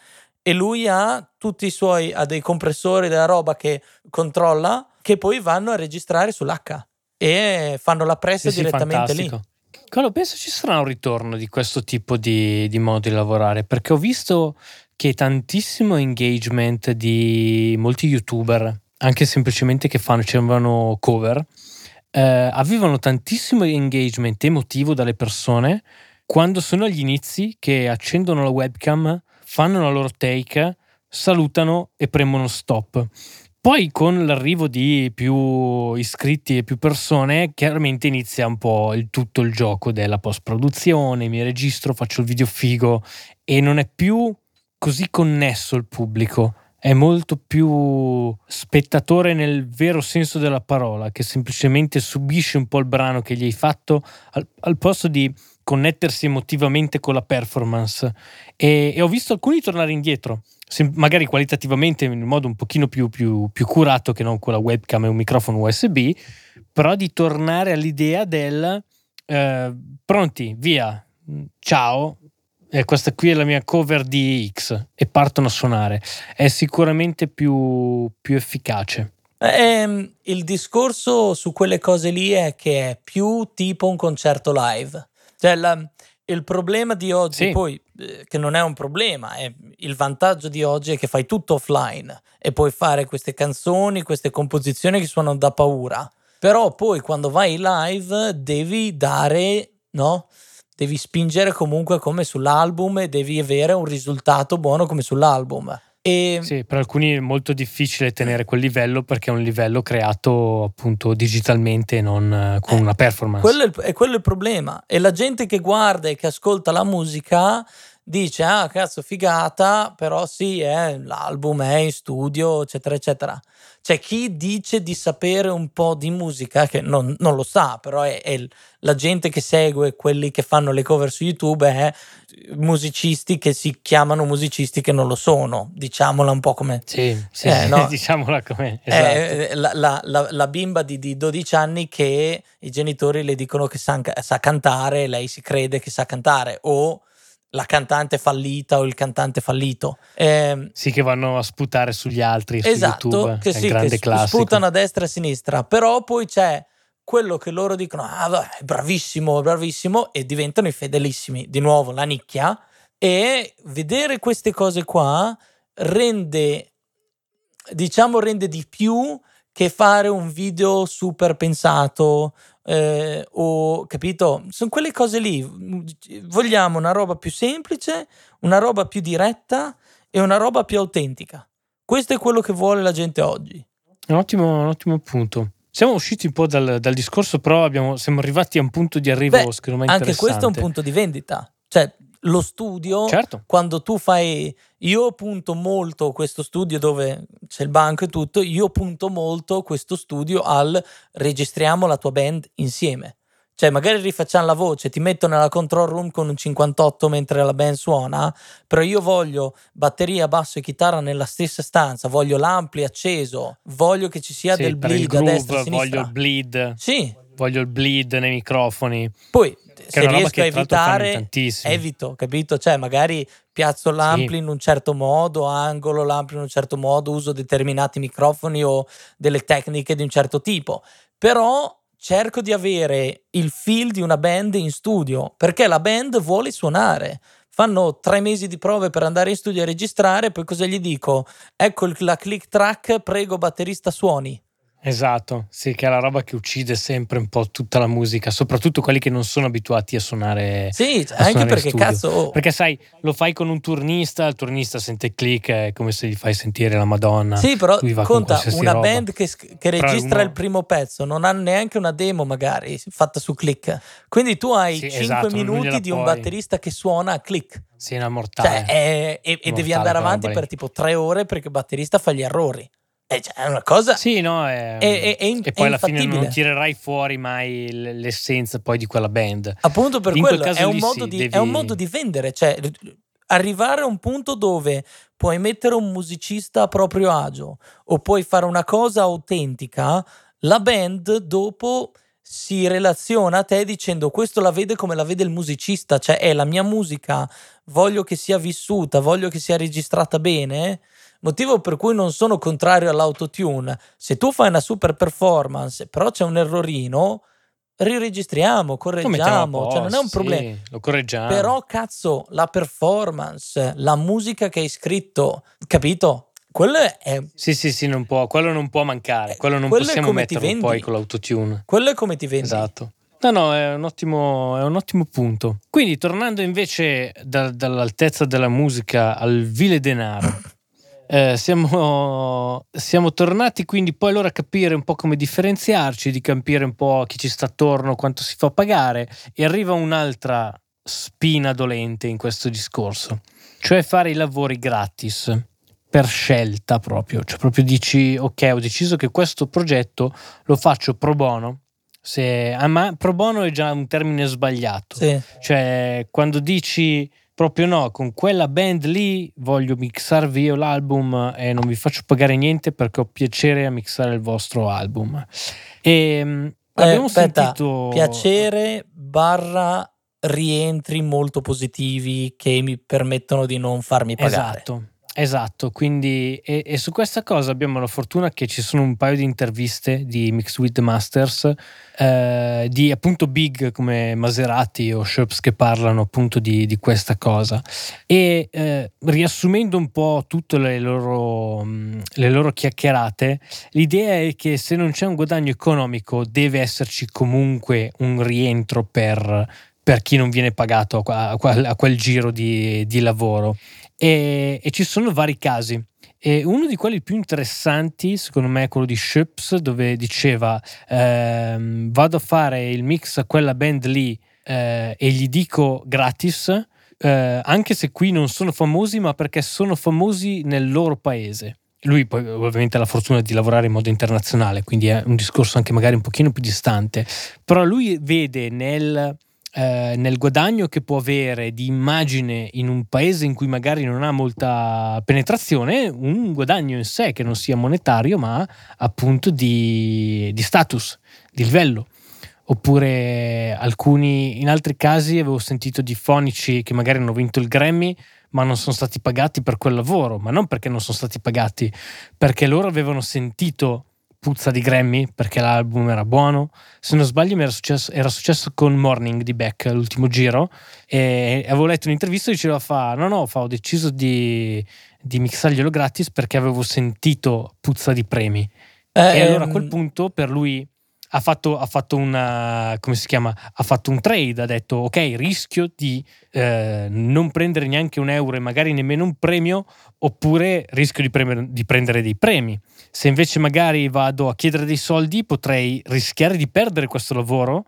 e lui ha tutti i suoi, ha dei compressori della roba che controlla che poi vanno a registrare sull'H e fanno la pressa Sì, sì, direttamente lì. fantastico. Quello penso ci sarà un ritorno di questo tipo di, di modo di lavorare perché ho visto che tantissimo engagement di molti youtuber, anche semplicemente che fanno, facevano cover, eh, avevano tantissimo engagement emotivo dalle persone quando sono agli inizi che accendono la webcam, fanno la loro take, salutano e premono stop. Poi con l'arrivo di più iscritti e più persone, chiaramente inizia un po' il, tutto il gioco della post-produzione, mi registro, faccio il video figo e non è più così connesso il pubblico, è molto più spettatore nel vero senso della parola, che semplicemente subisce un po' il brano che gli hai fatto al, al posto di connettersi emotivamente con la performance. E, e ho visto alcuni tornare indietro magari qualitativamente in modo un pochino più, più, più curato che non con la webcam e un microfono USB, però di tornare all'idea del eh, pronti, via, ciao, e questa qui è la mia cover di X e partono a suonare. È sicuramente più, più efficace. Ehm, il discorso su quelle cose lì è che è più tipo un concerto live. Cioè, la- il problema di oggi, Sì. poi, eh, che non è un problema, è il vantaggio di oggi è che fai tutto offline e puoi fare queste canzoni, queste composizioni che suonano da paura. Però poi quando vai live devi dare, no? Devi spingere comunque come sull'album e devi avere un risultato buono come sull'album. E Sì, per alcuni è molto difficile tenere quel livello perché è un livello creato appunto digitalmente e non eh, con Eh, una performance. Quello è, il, è quello il problema. E la gente che guarda e che ascolta la musica dice: Ah, cazzo, figata, però sì, eh, l'album è in studio, eccetera, eccetera. C'è chi dice di sapere un po' di musica, che non, non lo sa, però è, è la gente che segue quelli che fanno le cover su YouTube è musicisti che si chiamano musicisti che non lo sono, diciamola un po' come Sì, sì, Eh, no. diciamola com'è. Esatto. eh, la, la- la- la bimba di, di 12 anni che i genitori le dicono che sa, sa cantare, lei si crede che sa cantare, o la cantante fallita o il cantante fallito. Ehm, Sì, che vanno a sputare sugli altri su esatto, YouTube, che è sì, grande che sputano a destra e a sinistra, però poi c'è quello che loro dicono, ah, vabbè, è bravissimo, bravissimo, e diventano i fedelissimi. Di nuovo, la nicchia. E vedere queste cose qua rende, diciamo, rende di più che fare un video super pensato eh, o capito? Sono quelle cose lì. Vogliamo una roba più semplice, una roba più diretta e una roba più autentica. Questo è quello che vuole la gente oggi. Un ottimo, un ottimo punto. Siamo usciti un po' dal, dal discorso, però abbiamo, siamo arrivati a un punto di arrivo Beh, secondo me Anche questo è un punto di vendita. Cioè, lo studio, Certo. quando tu fai... Io punto molto questo studio dove c'è il banco e tutto, io punto molto questo studio al registriamo la tua band insieme. Cioè, magari rifacciamo la voce, ti metto nella control room con un 58 mentre la band suona, però io voglio batteria, basso e chitarra nella stessa stanza, voglio l'ampli acceso, voglio che ci sia Sì, del bleed a destra e a groove voglio sinistra. il bleed, Sì, voglio il bleed nei microfoni. poi se riesco a evitare, evito, capito? Cioè, magari piazzo l'ampli in un certo modo, angolo l'ampli in un certo modo, uso determinati microfoni o delle tecniche di un certo tipo. Però cerco di avere il feel di una band in studio, perché la band vuole suonare. Fanno tre mesi di prove per andare in studio a registrare, poi cosa gli dico? Ecco la click track, prego batterista suoni. Esatto, sì, che è la roba che uccide sempre un po' tutta la musica, soprattutto quelli che non sono abituati a suonare. Sì, a anche suonare perché cazzo... oh, Perché sai, lo fai con un turnista, il turnista sente click, è come se gli fai sentire la Madonna. Sì, però con conta qualsiasi una roba. band che, che registra uno- il primo pezzo, non ha neanche una demo magari fatta su click. Quindi tu hai Sì, 5 esatto, minuti di un puoi- batterista che suona a click. Sì, è una mortale. Cioè, è- e, e devi Mortale andare avanti per tipo 3 ore perché il batterista fa gli errori. E cioè, è una cosa... Sì, no, è, È- è- e poi alla fine non tirerai fuori mai l'essenza poi di quella band. Appunto per In quel quello è un, modo sì, di, devi- è un modo di vendere, cioè arrivare a un punto dove puoi mettere un musicista a proprio agio o puoi fare una cosa autentica, la band dopo si relaziona a te dicendo questo la vede come la vede il musicista, cioè è la mia musica, voglio che sia vissuta, voglio che sia registrata bene. Motivo per cui non sono contrario all'autotune. Se tu fai una super performance, però c'è un errorino, riregistriamo, correggiamo, cioè non è un problema. sì, lo correggiamo. Però cazzo, la performance, la musica che hai scritto, capito? Quello è, Sì, sì, sì, non può, quello non può mancare. Quello non quello possiamo metterlo poi con l'autotune. quello è come ti vendi. Esatto. No, no, è un ottimo, è un ottimo punto. Quindi, tornando invece da- dall'altezza della musica al vile denaro, eh, siamo, siamo tornati quindi poi allora a capire un po' come differenziarci, di capire un po' chi ci sta attorno, quanto si fa pagare, e arriva un'altra spina dolente in questo discorso, cioè fare i lavori gratis per scelta proprio, cioè proprio dici ok ho deciso che questo progetto lo faccio pro bono, se, ah, ma pro bono è già un termine sbagliato, Sì. cioè quando dici proprio no, con quella band lì voglio mixarvi io l'album e non vi faccio pagare niente perché ho piacere a mixare il vostro album. E mm, abbiamo aspetta, sentito Piacere barra rientri molto positivi che mi permettono di non farmi pagare. Esatto, esatto. Quindi, e, e su questa cosa abbiamo la fortuna che ci sono un paio di interviste di Mix with the Masters, eh, di appunto big come Maserati o Shops che parlano appunto di, di questa cosa. E eh, riassumendo un po' tutte le loro, le loro chiacchierate, l'idea è che se non c'è un guadagno economico deve esserci comunque un rientro per, per chi non viene pagato a quel, a quel giro di, di lavoro. E, e ci sono vari casi. E uno di quelli più interessanti, secondo me, è quello di Ships, dove diceva: ehm, Vado a fare il mix a quella band lì eh, e gli dico gratis, eh, anche se qui non sono famosi, ma perché sono famosi nel loro paese. Lui poi ovviamente ha la fortuna di lavorare in modo internazionale, quindi è un discorso anche magari un pochino più distante, però lui vede nel, eh, nel guadagno che può avere di immagine in un paese in cui magari non ha molta penetrazione, un guadagno in sé che non sia monetario, ma appunto di, di status, di livello. Oppure alcuni, in altri casi avevo sentito di fonici che magari hanno vinto il Grammy, ma non sono stati pagati per quel lavoro, ma non perché non sono stati pagati, perché loro avevano sentito puzza di Grammy perché l'album era buono. Se non sbaglio, mi era successo, era successo con Morning di Beck l'ultimo giro. E avevo letto un'intervista e diceva: fa, No, no, fa, ho deciso di, di mixarglielo gratis perché avevo sentito puzza di premi. Eh, e allora a ehm, quel punto per lui ha fatto, ha fatto una, come si chiama? Ha fatto un trade, ha detto ok, rischio di eh, non prendere neanche un euro e magari nemmeno un premio, oppure rischio di, premere, di prendere dei premi. Se invece magari vado a chiedere dei soldi, potrei rischiare di perdere questo lavoro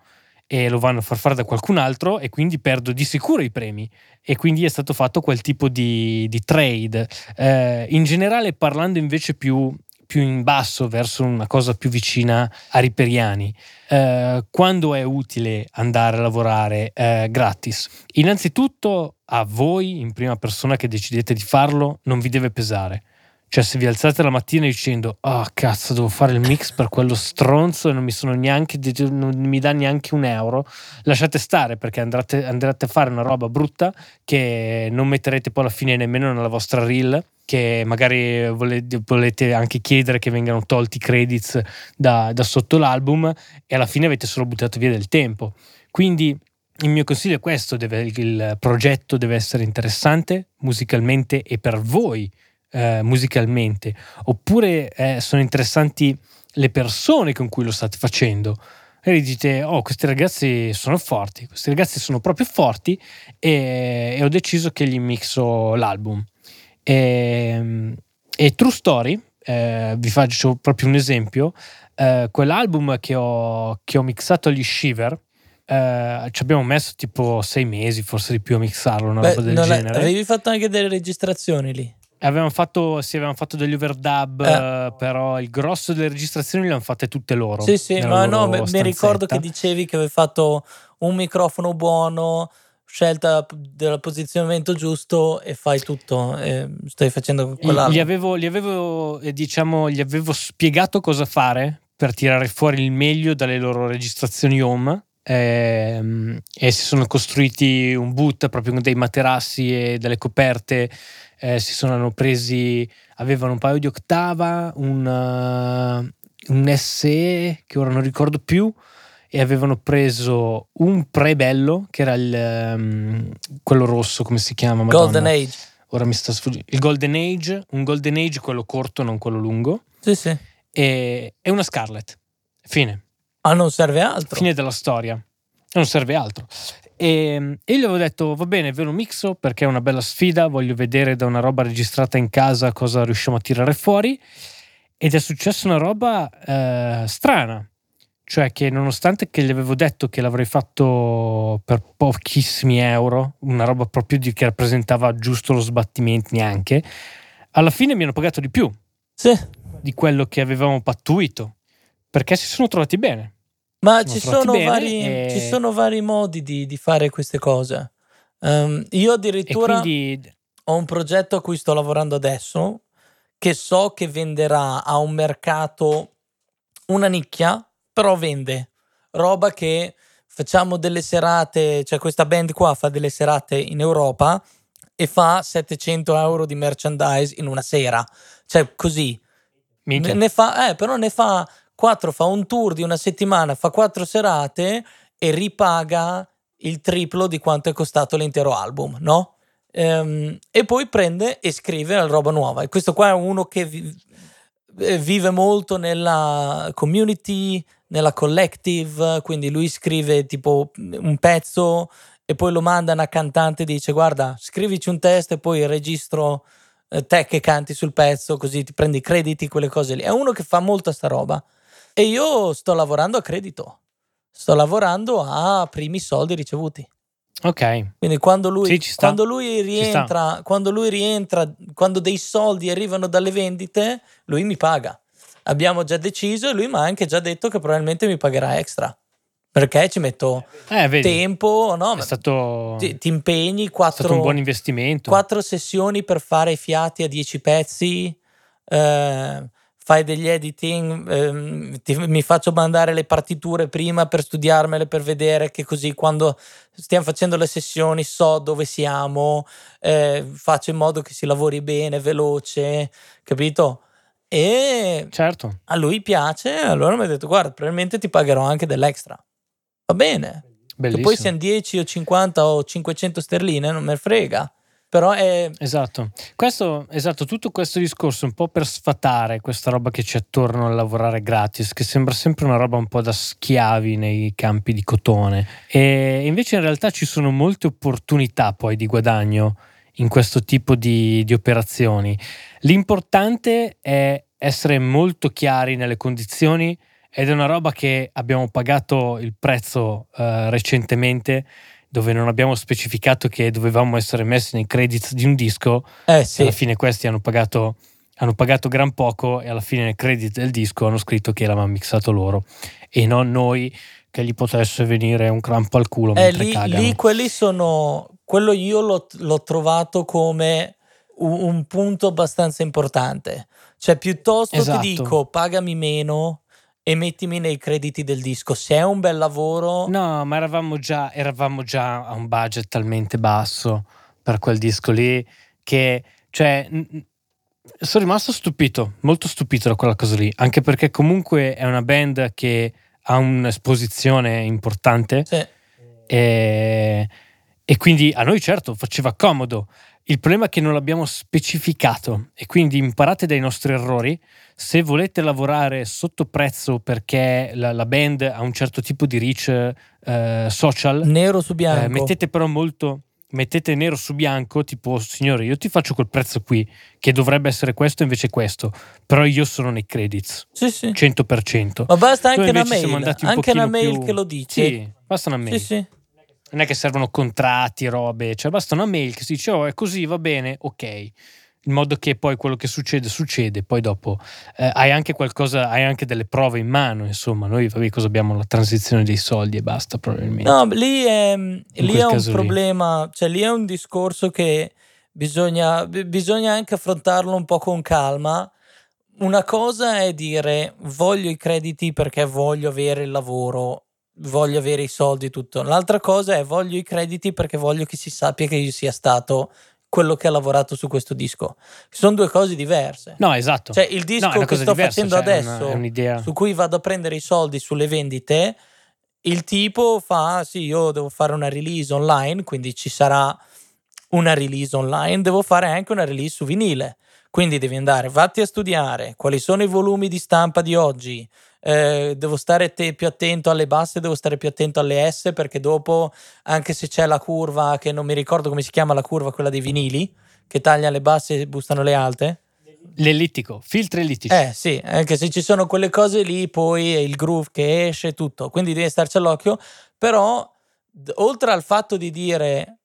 e lo vanno a far fare da qualcun altro e quindi perdo di sicuro i premi e quindi è stato fatto quel tipo di, di trade. Eh, in generale parlando invece più, più, in basso verso una cosa più vicina a riperiani, eh, quando è utile andare a lavorare eh, gratis? Innanzitutto a voi in prima persona che decidete di farlo non vi deve pesare cioè, se vi alzate la mattina dicendo: Ah, oh, cazzo, devo fare il mix per quello stronzo e non mi sono neanche, non mi dà neanche un euro, lasciate stare perché andrete, andrete a fare una roba brutta che non metterete poi alla fine nemmeno nella vostra reel. Che magari volete, anche chiedere che vengano tolti i credits da, da sotto l'album e alla fine avete solo buttato via del tempo. Quindi il mio consiglio è questo: deve, il progetto deve essere interessante musicalmente e per voi eh, musicalmente, oppure eh, sono interessanti le persone con cui lo state facendo. E dite, oh, questi ragazzi sono forti, questi ragazzi sono proprio forti e, e ho deciso che gli mixo l'album. E, ehm, e True Story, eh, vi faccio proprio un esempio, eh, quell'album che ho, che ho mixato agli Shiver, Uh, ci abbiamo messo tipo sei mesi, forse di più a mixarlo, una Beh, roba del genere. Avevi fatto anche delle registrazioni lì? Avevamo fatto, sì, avevamo fatto degli overdub, eh. però il grosso delle registrazioni le hanno fatte tutte loro. Sì, sì, ma no, mi ricordo che dicevi che avevi fatto un microfono buono, scelta del posizionamento giusto e fai tutto. E stai facendo quell'altro. Gli avevo, gli avevo, eh, diciamo, gli avevo spiegato cosa fare per tirare fuori il meglio dalle loro registrazioni home. Ehm, e si sono costruiti un boot proprio con dei materassi e delle coperte eh, si sono presi, avevano un paio di ottava, un, uh, un SE che ora non ricordo più, e avevano preso un pre-bello che era il, um, quello rosso, come si chiama? Madonna. Golden Age. Ora mi sta sfuggendo. Il Golden Age, un Golden Age, quello corto, non quello lungo. Sì, sì. E, e una Scarlet. Fine. Ah, non serve altro. Fine della storia. Non serve altro. E, e io gli avevo detto: Va bene, ve lo mixo perché è una bella sfida. Voglio vedere da una roba registrata in casa cosa riusciamo a tirare fuori. Ed è successa una roba eh, strana. Cioè, che nonostante che gli avevo detto che l'avrei fatto per pochissimi euro, una roba proprio di, che rappresentava giusto lo sbattimento, neanche, alla fine mi hanno pagato di più sì. di quello che avevamo pattuito perché si sono trovati bene. Ma ci sono, vari, e... ci sono, vari, modi di, di fare queste cose. Um, io addirittura quindi... ho un progetto a cui sto lavorando adesso che so che venderà a un mercato una nicchia, però vende roba che facciamo delle serate, cioè questa band qua fa delle serate in Europa e fa 700 euro di merchandise in una sera, cioè così. Ne, ne fa, eh, però ne fa 4 fa un tour di una settimana, fa 4 serate e ripaga il triplo di quanto è costato l'intero album, no? Ehm, e poi prende e scrive la roba nuova. E questo qua è uno che vi, eh, vive molto nella community, nella collective, quindi lui scrive tipo un pezzo e poi lo manda a una cantante e dice guarda scrivici un testo e poi registro eh, te che canti sul pezzo così ti prendi i crediti, quelle cose lì. È uno che fa molto sta roba. E io sto lavorando a credito, sto lavorando a primi soldi ricevuti. Ok. Quindi quando lui, sì, quando lui rientra, quando lui rientra, quando dei soldi arrivano dalle vendite, lui mi paga. Abbiamo già deciso e lui mi ha anche già detto che probabilmente mi pagherà extra. Perché ci metto eh, tempo, no? È stato, ti, ti impegni quattro, è stato un buon investimento. Quattro sessioni per fare i fiati a dieci pezzi. Eh, fai degli editing, ehm, ti, mi faccio mandare le partiture prima per studiarmele, per vedere che così quando stiamo facendo le sessioni so dove siamo, eh, faccio in modo che si lavori bene, veloce, capito? E certo. a lui piace, allora mi ha detto guarda, probabilmente ti pagherò anche dell'extra. Va bene. Bellissimo. Che poi siano 10 o 50 o 500 sterline, non me frega. Però è... Esatto. Questo, esatto, tutto questo discorso un po' per sfatare questa roba che c'è attorno a lavorare gratis, che sembra sempre una roba un po' da schiavi nei campi di cotone. E invece in realtà ci sono molte opportunità poi di guadagno in questo tipo di, di operazioni. L'importante è essere molto chiari nelle condizioni ed è una roba che abbiamo pagato il prezzo uh, recentemente dove non abbiamo specificato che dovevamo essere messi nei credits di un disco. Eh sì. Alla fine questi hanno pagato, hanno pagato gran poco e alla fine nei credit del disco hanno scritto che l'avevamo mixato loro e non noi che gli potesse venire un crampo al culo. Eh, lì, lì, quelli sono. Quello io l'ho, l'ho trovato come un, un, punto abbastanza importante. Cioè, piuttosto esatto. ti dico pagami meno e mettimi nei crediti del disco. Se è un bel lavoro. No, ma eravamo già, eravamo già a un budget talmente basso per quel disco lì che, cioè, sono rimasto stupito, molto stupito da quella cosa lì, anche perché comunque è una band che ha un'esposizione importante sì. e, e quindi a noi certo faceva comodo. Il problema è che non l'abbiamo specificato e quindi imparate dai nostri errori. Se volete lavorare sotto prezzo perché la, la band ha un certo tipo di reach eh, social, nero su bianco, eh, mettete però molto, mettete nero su bianco, tipo signore, io ti faccio quel prezzo qui, che dovrebbe essere questo invece questo, però io sono nei credits, sì, sì. 100%. Ma basta anche una mail, un anche una mail più... che lo dice. Sì, basta una mail. Sì, sì non è che servono contratti, robe, cioè basta una mail che si dice oh è così, va bene, ok. In modo che poi quello che succede, succede, poi dopo eh, hai anche qualcosa, hai anche delle prove in mano, insomma, noi vabbè, cosa abbiamo? La transizione dei soldi e basta probabilmente. No, lì è, lì è un problema, lì. cioè lì è un discorso che bisogna, bisogna anche affrontarlo un po' con calma. Una cosa è dire voglio i crediti perché voglio avere il lavoro voglio avere i soldi tutto. L'altra cosa è voglio i crediti perché voglio che si sappia che io sia stato quello che ha lavorato su questo disco. Sono due cose diverse. No, esatto. Cioè, il disco no, che sto diversa, facendo cioè adesso, è una, è su cui vado a prendere i soldi sulle vendite, il tipo fa, sì, io devo fare una release online, quindi ci sarà una release online, devo fare anche una release su vinile. Quindi devi andare, vatti a studiare quali sono i volumi di stampa di oggi, eh, devo stare te- più attento alle basse, devo stare più attento alle S perché dopo, anche se c'è la curva, che non mi ricordo come si chiama la curva, quella dei vinili, che taglia le basse e bustano le alte. L'ellittico, filtri ellittici. Eh sì, anche se ci sono quelle cose lì, poi è il groove che esce, tutto. Quindi devi starci all'occhio. Però, oltre al fatto di dire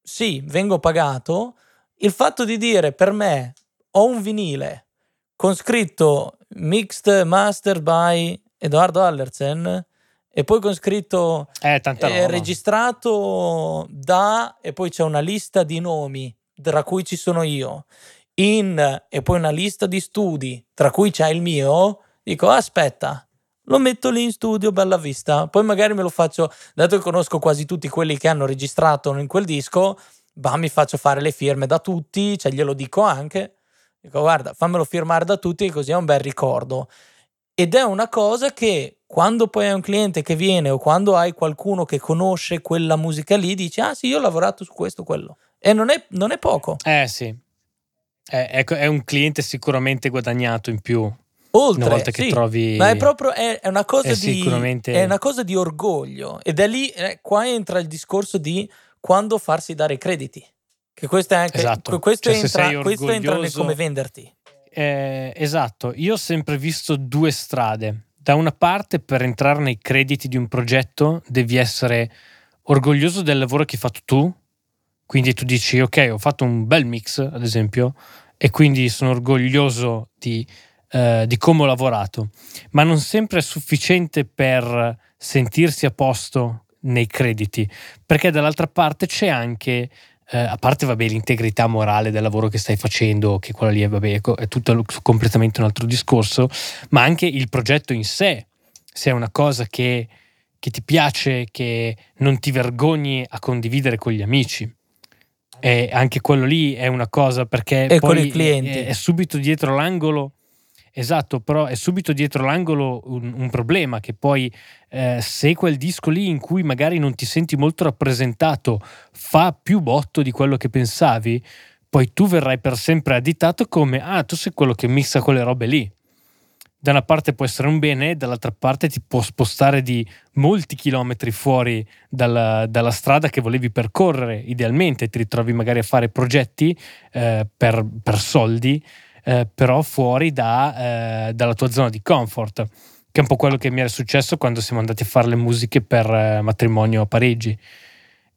sì, vengo pagato, il fatto di dire per me ho un vinile con scritto Mixed Master by Edoardo Allersen e poi con scritto eh, eh, registrato da e poi c'è una lista di nomi tra cui ci sono io in e poi una lista di studi tra cui c'è il mio dico aspetta lo metto lì in studio bella vista. Poi magari me lo faccio dato che conosco quasi tutti quelli che hanno registrato in quel disco bah mi faccio fare le firme da tutti cioè glielo dico anche Dico, guarda, fammelo firmare da tutti, così è un bel ricordo. Ed è una cosa che quando poi hai un cliente che viene o quando hai qualcuno che conosce quella musica lì, dici, ah sì, io ho lavorato su questo, quello. E non è, non è poco. Eh sì. È, è, un cliente sicuramente guadagnato in più. Oltre, una volta che sì, trovi... ma è proprio è, una cosa di sicuramente... è una cosa di orgoglio ed è lì eh, qua entra il discorso di quando farsi dare crediti che questo è anche esatto. questo, cioè, entra, questo entra nel come venderti. Eh, esatto, io ho sempre visto due strade. Da una parte, per entrare nei crediti di un progetto, devi essere orgoglioso del lavoro che hai fatto tu. Quindi tu dici, ok, ho fatto un bel mix, ad esempio, e quindi sono orgoglioso di, eh, di come ho lavorato. Ma non sempre è sufficiente per sentirsi a posto nei crediti, perché dall'altra parte c'è anche eh, a parte vabbè, l'integrità morale del lavoro che stai facendo, che quella lì è, vabbè, è tutto completamente un altro discorso, ma anche il progetto in sé, se è una cosa che, che ti piace, che non ti vergogni a condividere con gli amici. E anche quello lì è una cosa perché e poi è, è, subito dietro l'angolo Esatto, però è subito dietro l'angolo un, un problema che poi eh, se quel disco lì in cui magari non ti senti molto rappresentato fa più botto di quello che pensavi, poi tu verrai per sempre additato come ah, tu sei quello che mixa quelle robe lì. Da una parte può essere un bene, dall'altra parte ti può spostare di molti chilometri fuori dalla, dalla strada che volevi percorrere. Idealmente ti ritrovi magari a fare progetti eh, per, per soldi eh, però fuori da, eh, dalla tua zona di comfort, che è un po' quello che mi era successo quando siamo andati a fare le musiche per eh, matrimonio a Parigi.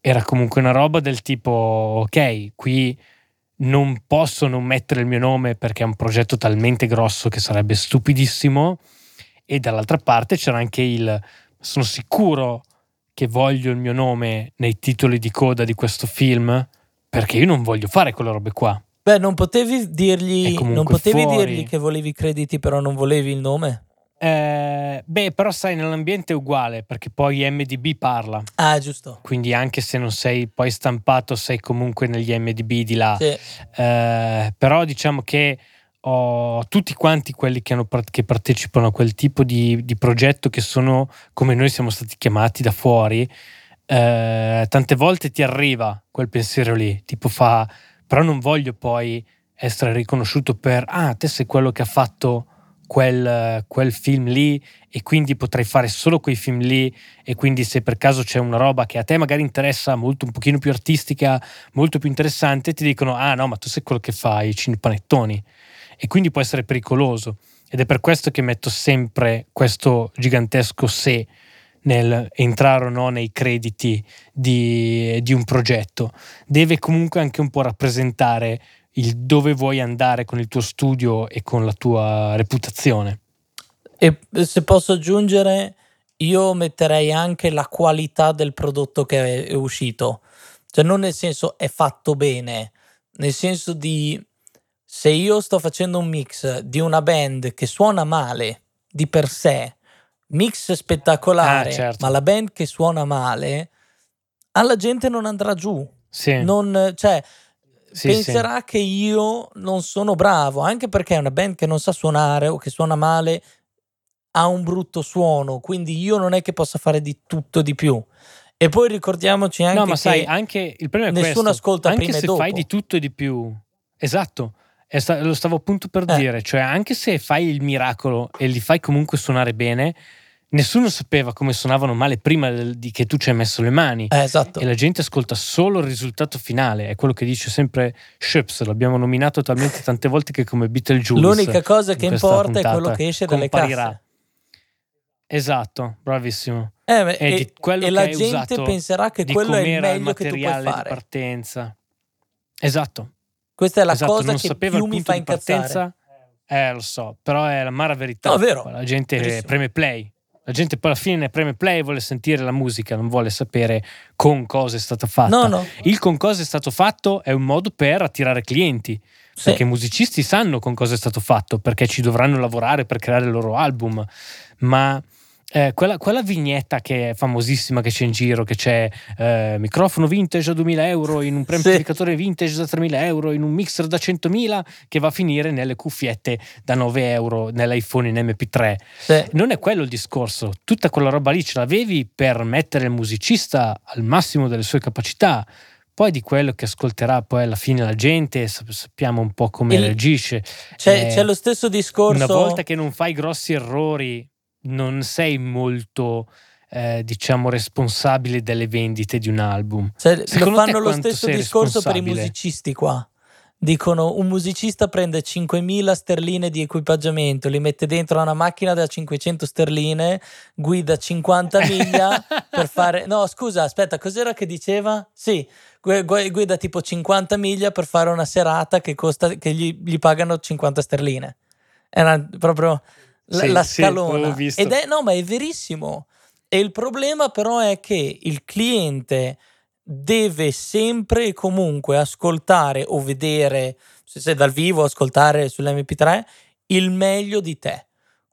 Era comunque una roba del tipo, ok, qui non posso non mettere il mio nome perché è un progetto talmente grosso che sarebbe stupidissimo, e dall'altra parte c'era anche il, sono sicuro che voglio il mio nome nei titoli di coda di questo film perché io non voglio fare quelle robe qua. Beh, non potevi dirgli, non potevi dirgli che volevi i crediti, però non volevi il nome? Eh, beh, però sai, nell'ambiente è uguale perché poi MDB parla. Ah, giusto. Quindi anche se non sei poi stampato, sei comunque negli MDB di là. Sì. Eh, però diciamo che ho tutti quanti quelli che, hanno, che partecipano a quel tipo di, di, progetto, che sono come noi siamo stati chiamati da fuori, eh, tante volte ti arriva quel pensiero lì, tipo fa però non voglio poi essere riconosciuto per, ah, te sei quello che ha fatto quel, quel, film lì e quindi potrai fare solo quei film lì e quindi se per caso c'è una roba che a te magari interessa molto un pochino più artistica, molto più interessante, ti dicono ah no ma tu sei quello che fa i cinepanettoni e quindi può essere pericoloso. Ed è per questo che metto sempre questo gigantesco se nel entrare o no nei crediti di, di un progetto. Deve comunque anche un po' rappresentare il dove vuoi andare con il tuo studio e con la tua reputazione. E se posso aggiungere, io metterei anche la qualità del prodotto che è uscito. Cioè non nel senso è fatto bene, nel senso di se io sto facendo un mix di una band che suona male di per sé, mix spettacolare, ah, certo. ma la band che suona male, alla gente non andrà giù. Sì. Non, cioè, sì, penserà sì. che io non sono bravo, anche perché è una band che non sa suonare o che suona male ha un brutto suono, quindi io non è che possa fare di tutto di più. E poi ricordiamoci anche no, ma sai, anche il problema è nessuno questo. ascolta anche prima se e dopo. fai di tutto e di più. Esatto. Sta- lo stavo appunto per eh. dire, cioè anche se fai il miracolo e li fai comunque suonare bene, nessuno sapeva come suonavano male prima di che tu ci hai messo le mani. Eh, esatto. E la gente ascolta solo il risultato finale. È quello che dice sempre Ships. L'abbiamo nominato talmente tante volte che come Beetlejuice. L'unica cosa che importa è quello che esce dalle casse. Esatto, bravissimo. Eh, e, e la gente penserà che quello è il meglio che tu puoi fare. di partenza. Esatto. Questa è la esatto, cosa che più mi fa incazzare. Eh, lo so, però è la mara verità. No, vero. La gente Verissimo. preme play. La gente poi alla fine preme play e vuole sentire la musica, non vuole sapere con cosa è stata fatta. No, no. Il con cosa è stato fatto è un modo per attirare clienti. Sì. Perché i musicisti sanno con cosa è stato fatto, perché ci dovranno lavorare per creare il loro album. Ma eh, quella, quella, vignetta che è famosissima che c'è in giro, che c'è eh, microfono vintage a 2000 euro, in un preamplificatore sì. vintage da 3000 euro, in un mixer da 100.000, che va a finire nelle cuffiette da 9 euro nell'iPhone in MP3. Sì. Non è quello il discorso. Tutta quella roba lì ce l'avevi per mettere il musicista al massimo delle sue capacità. Poi di quello che ascolterà poi alla fine la gente, sappiamo un po' come il, reagisce. C'è, eh, c'è lo stesso discorso. Una volta che non fai grossi errori non sei molto eh, diciamo responsabile delle vendite di un album. Cioè, fanno lo stesso discorso per i musicisti qua. Dicono un musicista prende 5.000 sterline di equipaggiamento, li mette dentro una macchina da 500 sterline, guida 50 miglia per fare... No, scusa, aspetta, cos'era che diceva? Sì, guida tipo 50 miglia per fare una serata che, costa, che gli, gli pagano 50 sterline. Era proprio la, sì, la scalona. Sì, Ed è, no, ma è verissimo. E il problema però è che il cliente deve sempre e comunque ascoltare o vedere, se sei dal vivo, ascoltare sull'MP3 il meglio di te.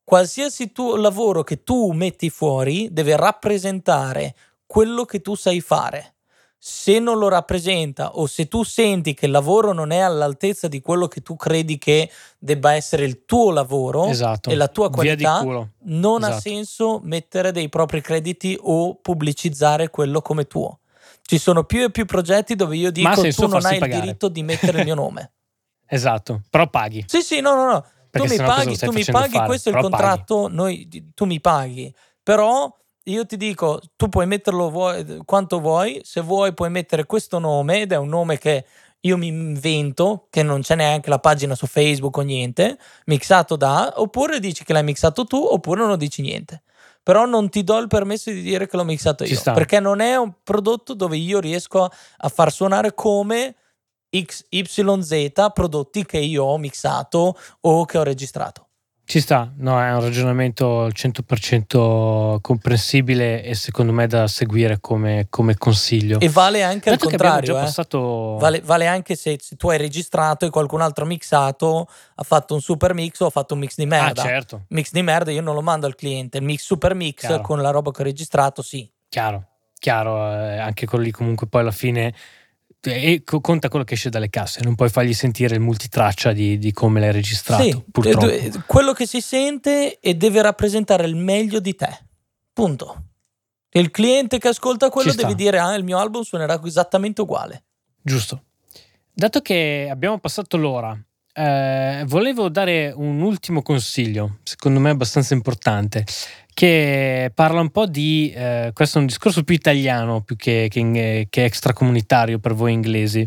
Qualsiasi tuo lavoro che tu metti fuori deve rappresentare quello che tu sai fare. Se non lo rappresenta o se tu senti che il lavoro non è all'altezza di quello che tu credi che debba essere il tuo lavoro esatto. e la tua qualità, non ha Esatto. senso mettere dei propri crediti o pubblicizzare quello come tuo. Ci sono più e più progetti dove io ha dico senso tu non hai il pagare. diritto di mettere il mio nome. Esatto, però paghi. Sì, sì, no, no, no. Perché tu mi paghi, tu mi paghi, fare? questo è il contratto, noi, tu mi paghi. Però io ti dico, tu puoi metterlo vuoi- quanto vuoi, se vuoi puoi mettere questo nome ed è un nome che io mi invento, che non c'è neanche la pagina su Facebook o niente, mixato da, oppure dici che l'hai mixato tu, oppure non dici niente. Però non ti do il permesso di dire che l'ho mixato io, perché non è un prodotto dove io riesco a, a far suonare come XYZ prodotti che io ho mixato o che ho registrato. Ci sta, no, è un ragionamento al 100% comprensibile e secondo me da seguire come, come consiglio. E vale anche Dato al contrario, già eh. passato... Vale, vale anche se, se tu hai registrato e qualcun altro ha mixato, ha fatto un super mix o ha fatto un mix di Ah, merda. certo, Mix di merda io non lo mando al cliente, il mix super mix Chiaro. con la roba che ho registrato, sì. chiaro, chiaro, eh, anche quello lì comunque poi alla fine... E co- conta quello che esce dalle casse, non puoi fargli sentire il multitraccia di, di come l'hai registrato, Sì, purtroppo. quello che si sente e deve rappresentare il meglio di te. Punto. Il cliente che ascolta quello deve dire: Ah, il mio album suonerà esattamente uguale. Giusto. Dato che abbiamo passato l'ora, eh, volevo dare un ultimo consiglio, secondo me abbastanza importante, che parla un po' di... eh, questo è un discorso più italiano più che, che, che extracomunitario per voi inglesi,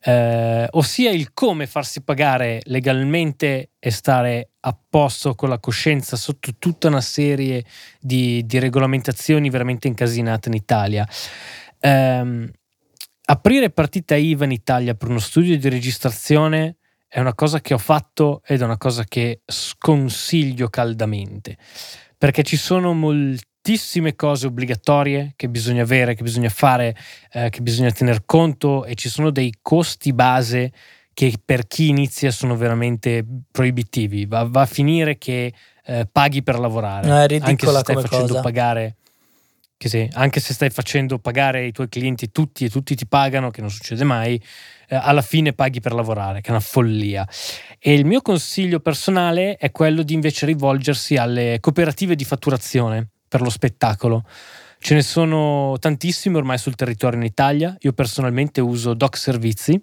eh, ossia il come farsi pagare legalmente e stare a posto con la coscienza sotto tutta una serie di, di regolamentazioni veramente incasinate in Italia. Ehm, aprire partita IVA in Italia per uno studio di registrazione è una cosa che ho fatto ed è una cosa che sconsiglio caldamente perché ci sono moltissime cose obbligatorie che bisogna avere, che bisogna fare, eh, che bisogna tener conto e ci sono dei costi base che per chi inizia sono veramente proibitivi. Va, va a finire che eh, paghi per lavorare, No, è anche se stai facendo cosa. pagare. Che sì, anche se stai facendo pagare i tuoi clienti tutti e tutti ti pagano, che non succede mai, eh, alla fine paghi per lavorare, che è una follia. E il mio consiglio personale è quello di invece rivolgersi alle cooperative di fatturazione per lo spettacolo. Ce ne sono tantissime ormai sul territorio in Italia. Io personalmente uso Doc Servizi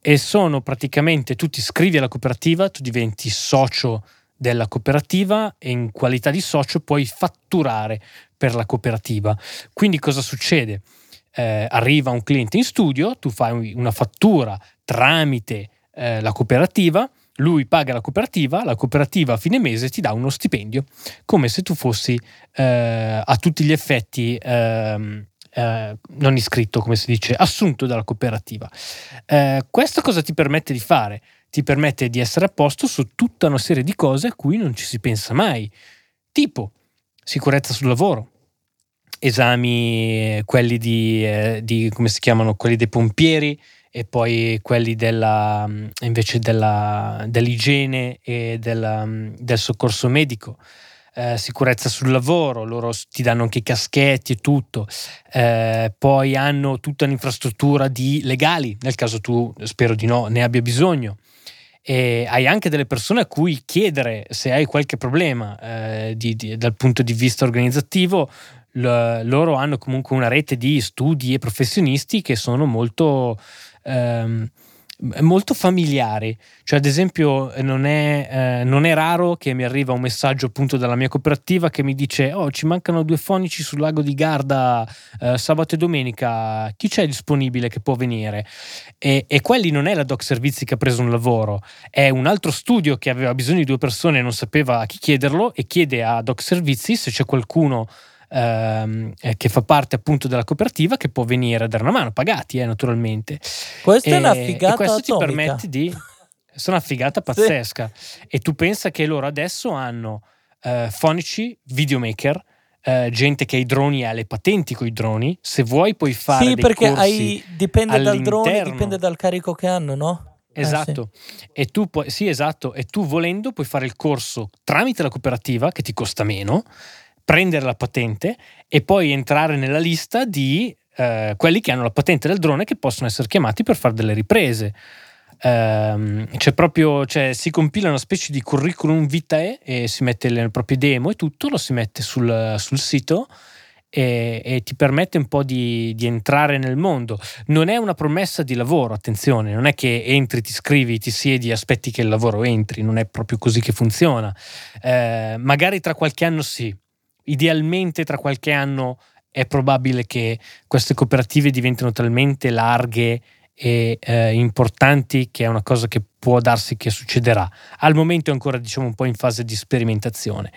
e sono praticamente tu ti iscrivi alla cooperativa, tu diventi socio della cooperativa e in qualità di socio puoi fatturare per la cooperativa. Quindi cosa succede? Eh, arriva un cliente in studio, tu fai una fattura tramite eh, la cooperativa, lui paga la cooperativa, la cooperativa a fine mese ti dà uno stipendio, come se tu fossi eh, a tutti gli effetti ehm, eh, non iscritto, come si dice, assunto dalla cooperativa. Eh, questo cosa ti permette di fare? Ti permette di essere a posto su tutta una serie di cose a cui non ci si pensa mai, tipo sicurezza sul lavoro, esami, quelli di, eh, di come si chiamano, quelli dei pompieri e poi quelli della, mm, invece della, dell'igiene e della, mm, del soccorso medico. Eh, sicurezza sul lavoro, loro ti danno anche i caschetti e tutto, Eh, poi hanno tutta un'infrastruttura di legali, nel caso tu, spero di no, ne abbia bisogno. E hai anche delle persone a cui chiedere se hai qualche problema eh, di- di- dal punto di vista organizzativo. L- loro hanno comunque una rete di studi e professionisti che sono molto, ehm, molto familiari. Cioè, ad esempio, non è, eh, non è raro che mi arriva un messaggio appunto dalla mia cooperativa che mi dice: Oh, ci mancano due fonici sul lago di Garda eh, sabato e domenica. Chi c'è disponibile che può venire? E, e quelli non è la Doc Servizi che ha preso un lavoro, è un altro studio che aveva bisogno di due persone e non sapeva a chi chiederlo e chiede a Doc Servizi se c'è qualcuno ehm, eh, che fa parte appunto della cooperativa che può venire a dare una mano, pagati eh, naturalmente. Questa è E- una e figata questo ti atomica. permette di... Sono una figata pazzesca. E tu pensa che loro adesso hanno eh, fonici, videomaker, eh, gente che ha i droni e ha le patenti con i droni. Se vuoi puoi fare Sì, perché hai, dipende dal drone, all'interno. dipende dal carico che hanno, no? Eh, Esatto, e tu puoi, sì, esatto, e tu volendo puoi fare il corso tramite la cooperativa che ti costa meno, prendere la patente e poi entrare nella lista di eh, quelli che hanno la patente del drone che possono essere chiamati per fare delle riprese. Um, c'è proprio, cioè, si compila una specie di curriculum vitae e si mette le proprie demo e tutto, lo si mette sul, sul sito e, e, ti permette un po' di, di, entrare nel mondo. Non è una promessa di lavoro, attenzione, non è che entri, ti scrivi, ti siedi, aspetti che il lavoro entri, non è proprio così che funziona. Eh, magari tra qualche anno sì, idealmente tra qualche anno è probabile che queste cooperative diventino talmente larghe e eh, importanti che è una cosa che può darsi che succederà. Al momento è ancora diciamo un po' in fase di sperimentazione,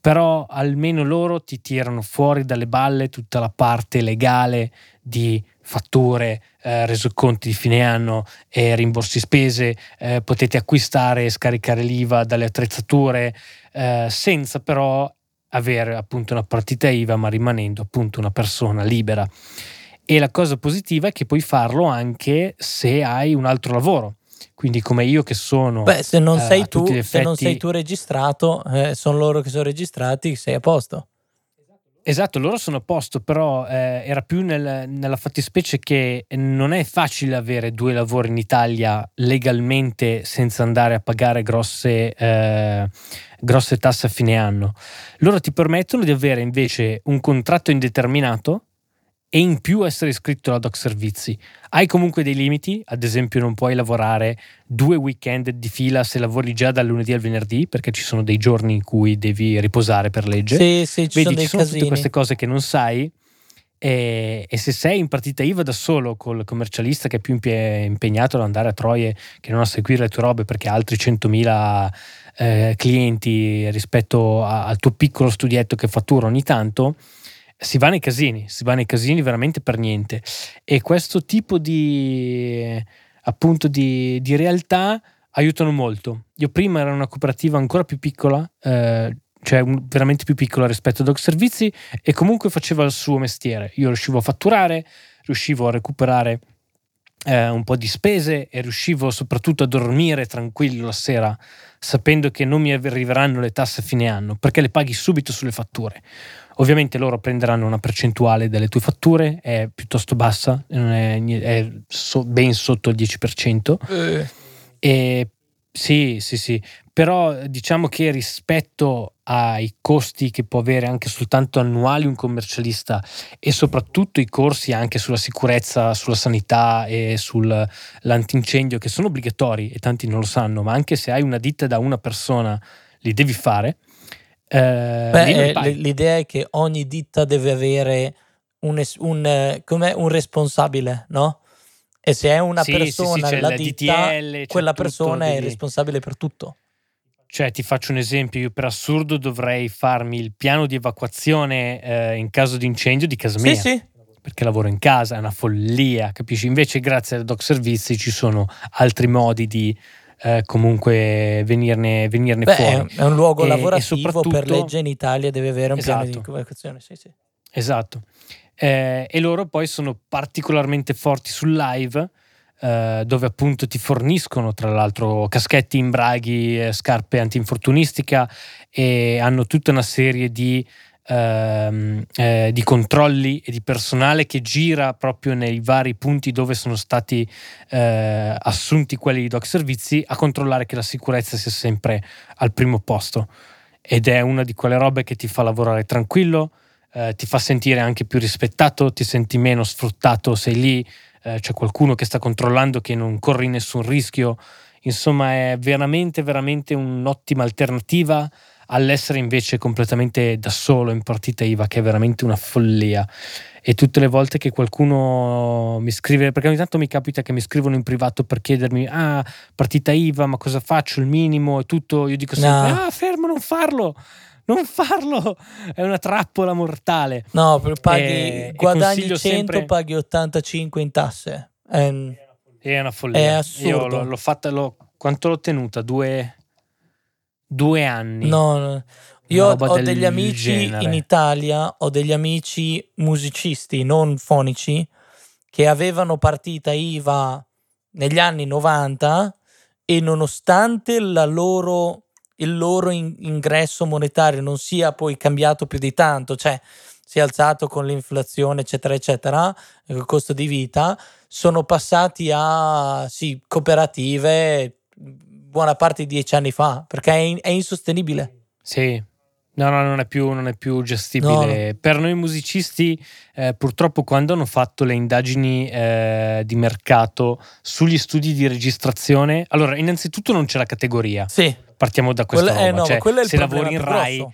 però almeno loro ti tirano fuori dalle balle tutta la parte legale di fatture, eh, resoconti di fine anno e rimborsi spese, eh, potete acquistare e scaricare l'IVA dalle attrezzature eh, senza però avere appunto una partita IVA ma rimanendo appunto una persona libera. E la cosa positiva è che puoi farlo anche se hai un altro lavoro. Quindi come io che sono... Beh, se non, eh, sei, tu, effetti... se non sei tu registrato, eh, sono loro che sono registrati, sei a posto. Esatto, loro sono a posto, però eh, era più nel, nella fattispecie che non è facile avere due lavori in Italia legalmente senza andare a pagare grosse, eh, grosse tasse a fine anno. Loro ti permettono di avere invece un contratto indeterminato e in più essere iscritto alla Doc Servizi. Hai comunque dei limiti, ad esempio non puoi lavorare due weekend di fila se lavori già dal lunedì al venerdì, perché ci sono dei giorni in cui devi riposare per legge. Sì, sì, ci Vedi, sono, ci sono tutte queste cose che non sai. E, e, se sei in partita IVA da solo col commercialista che è più impegnato ad andare a troie che non a seguire le tue robe perché ha altri 100.000 eh, clienti rispetto a, al tuo piccolo studietto che fattura ogni tanto, si va nei casini, si va nei casini veramente per niente. E questo tipo di, appunto, di, di realtà aiutano molto. Io prima ero una cooperativa ancora più piccola, eh, cioè un, veramente più piccola rispetto a Dog Servizi, e comunque faceva il suo mestiere. Io riuscivo a fatturare, riuscivo a recuperare eh, un po' di spese e riuscivo soprattutto a dormire tranquillo la sera sapendo che non mi arriveranno le tasse a fine anno perché le paghi subito sulle fatture. Ovviamente loro prenderanno una percentuale delle tue fatture, è piuttosto bassa, è, è so, ben sotto il 10%. Eh. E sì, sì, sì, però diciamo che rispetto ai costi che può avere anche soltanto annuali un commercialista e soprattutto i corsi anche sulla sicurezza, sulla sanità e sull'antincendio che sono obbligatori e tanti non lo sanno, ma anche se hai una ditta da una persona li devi fare eh, Beh, eh, l'idea è che ogni ditta deve avere un, un, eh, un responsabile, no? E se è una sì, persona sì, sì, la ditta, DTL, quella persona è responsabile per tutto. Cioè, ti faccio un esempio, io per assurdo dovrei farmi il piano di evacuazione eh, in caso di incendio di casa mia. Sì, sì. Perché lavoro in casa, è una follia, capisci? Invece grazie al Doc Servizi ci sono altri modi di eh, comunque venirne, venirne Beh, fuori. È un luogo e, lavorativo e per legge in Italia deve avere un esatto. piano di evacuazione. Sì, sì. Esatto. Eh, e loro poi sono particolarmente forti sul live. Eh, dove appunto ti forniscono tra l'altro caschetti, imbraghi, eh, scarpe antinfortunistica e hanno tutta una serie di ehm, eh, di controlli e di personale che gira proprio nei vari punti dove sono stati eh, assunti quelli di doc servizi a controllare che la sicurezza sia sempre al primo posto. Ed è una di quelle robe che ti fa lavorare tranquillo, eh, ti fa sentire anche più rispettato, ti senti meno sfruttato, sei lì, eh, c'è qualcuno che sta controllando che non corri nessun rischio, insomma è veramente veramente un'ottima alternativa all'essere invece completamente da solo in partita IVA, che è veramente una follia. E tutte le volte che qualcuno mi scrive, perché ogni tanto mi capita che mi scrivono in privato per chiedermi, ah, partita IVA, ma cosa faccio? Il minimo e tutto, io dico sempre, no. ah, fermo, non farlo non farlo, è una trappola mortale. No, paghi, e, guadagni 100, sempre... paghi 85 in tasse. È, è una follia. È assurdo. Io l'ho, l'ho fatta, l'ho, quanto l'ho tenuta? Due, due anni. No, no. Io ho degli amici genere. in Italia, ho degli amici musicisti non fonici che avevano partita IVA negli anni 90 e nonostante loro, il loro in, ingresso monetario non sia poi cambiato più di tanto, cioè si è alzato con l'inflazione, eccetera, eccetera, il costo di vita, sono passati a sì, cooperative buona parte di dieci anni fa, perché è, in, è insostenibile. Sì, No, no, non è più, non è più gestibile. No. Per noi musicisti, eh, purtroppo, quando hanno fatto le indagini eh, di mercato sugli studi di registrazione, allora, innanzitutto non c'è la categoria. Sì. Partiamo da questa quello, eh, no, cioè, se lavori in Rai,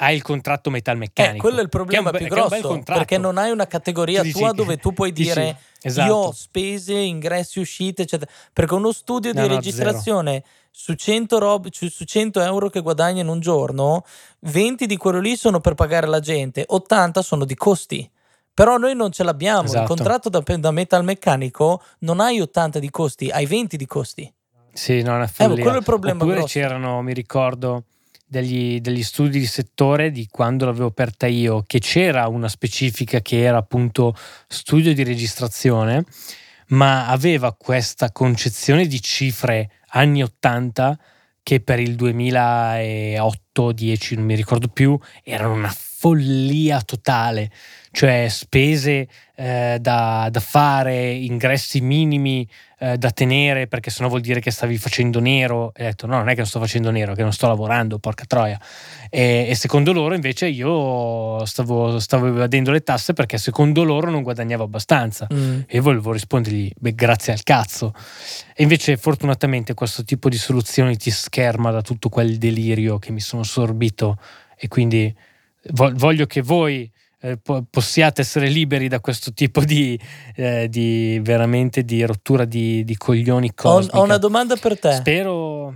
hai il contratto metalmeccanico. Eh, quello è il problema è un, più grosso, perché non hai una categoria dici, tua dove tu puoi dire esatto. io ho spese, ingressi, uscite, eccetera. Perché uno studio no, di no, registrazione su 100, rob- su 100 euro che guadagni in un giorno, 20 di quello lì sono per pagare la gente, 80 sono di costi. Però noi non ce l'abbiamo. Esatto. Il contratto da, da metalmeccanico non hai 80 di costi, hai 20 di costi. Sì, non è follia. Eh, quello è il problema Oppure grosso. c'erano, mi ricordo degli, degli, studi di settore di quando l'avevo aperta io, che c'era una specifica che era appunto studio di registrazione, ma aveva questa concezione di cifre anni 80 che per il 2008-10, non mi ricordo più, erano una follia totale, cioè spese eh, da, da, fare, ingressi minimi eh, da tenere, perché sennò vuol dire che stavi facendo nero. E ho detto: no, non è che non sto facendo nero, che non sto lavorando, porca troia. E, e secondo loro, invece, io stavo, stavo evadendo le tasse perché secondo loro non guadagnavo abbastanza. Mm. E volevo rispondergli: beh, grazie al cazzo. E invece, fortunatamente, questo tipo di soluzioni ti scherma da tutto quel delirio che mi sono sorbito. E quindi voglio che voi eh, po- possiate essere liberi da questo tipo di, eh, di veramente di rottura di, di coglioni cosmica. Ho, ho, una domanda per te. Spero.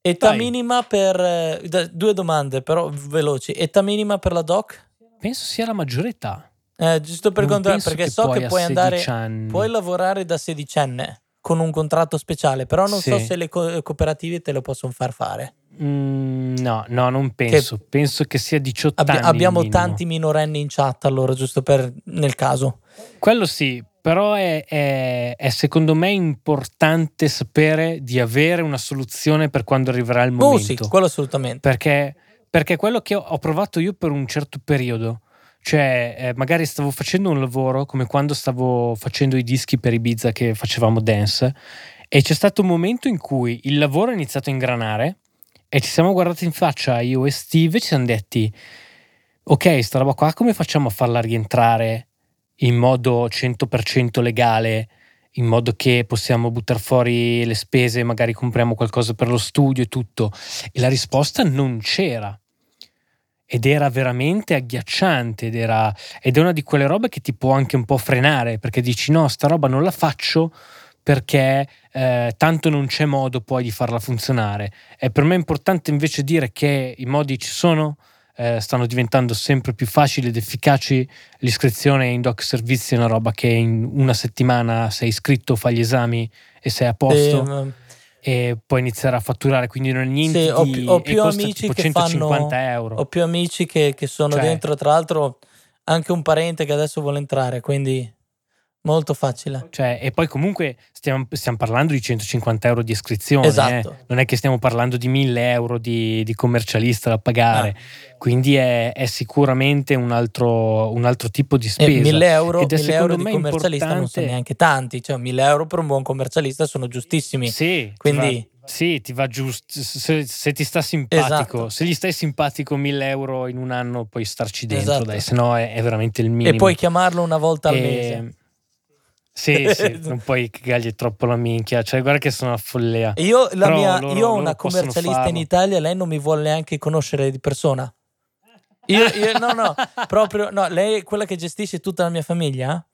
Età Vai. minima per. Eh, due domande, però veloci. Età minima per la doc? Penso sia la maggiore età. Eh, giusto per controllare, perché so che puoi andare. Anni. Puoi lavorare da sedicenne con un contratto speciale, però non sì. so se le co- cooperative te lo possono far fare. Mm, no, no, non penso. Che penso che sia 18 abbi- anni. Abbiamo tanti minorenni in chat, allora, giusto per nel caso. Quello sì, però è, è, è, secondo me importante sapere di avere una soluzione per quando arriverà il momento. Oh, sì, quello assolutamente. Perché, perché quello che ho, ho provato io per un certo periodo cioè, eh, magari stavo facendo un lavoro come quando stavo facendo i dischi per Ibiza che facevamo dance e c'è stato un momento in cui il lavoro è iniziato a ingranare e ci siamo guardati in faccia io e Steve e ci siamo detti ok, sta roba qua come facciamo a farla rientrare in modo 100% legale, in modo che possiamo buttare fuori le spese, magari compriamo qualcosa per lo studio e tutto. E la risposta non c'era ed era veramente agghiacciante ed, era, ed è una di quelle robe che ti può anche un po' frenare perché dici no, sta roba non la faccio perché eh, tanto non c'è modo poi di farla funzionare. E per me è importante invece dire che i modi ci sono, eh, stanno diventando sempre più facili ed efficaci. L'iscrizione in doc servizi è una roba che in una settimana sei iscritto, fai gli esami e sei a posto. Sì, e poi iniziare a fatturare, quindi non è niente sì, ho, di, ho più amici che 150 fanno, euro. Ho più amici che, che sono cioè, dentro, tra l'altro anche un parente che adesso vuole entrare, quindi molto facile. Cioè, e poi comunque stiamo, stiamo, parlando di 150 euro di iscrizione, esatto. eh? non è che stiamo parlando di 1000 euro di, di commercialista da pagare, ah. quindi è, è, sicuramente un altro, un altro, tipo di spesa. E 1000 euro, Ed è 1000 euro di commercialista importante... non sono neanche tanti, cioè 1000 euro per un buon commercialista sono giustissimi. Sì, quindi... Sì, ti va giusto. Se, se, ti sta simpatico, esatto. se gli stai simpatico 1000 euro in un anno, puoi starci dentro, esatto. dai, se no è, è, veramente il minimo. E puoi chiamarlo una volta al e... mese. Sì, sì, non puoi cagargli troppo la minchia. Cioè, guarda che sono una follia. Io, mia, loro, io ho una commercialista in Italia, lei non mi vuole neanche conoscere di persona. Io, io no, no, proprio no. Lei è quella che gestisce tutta la mia famiglia.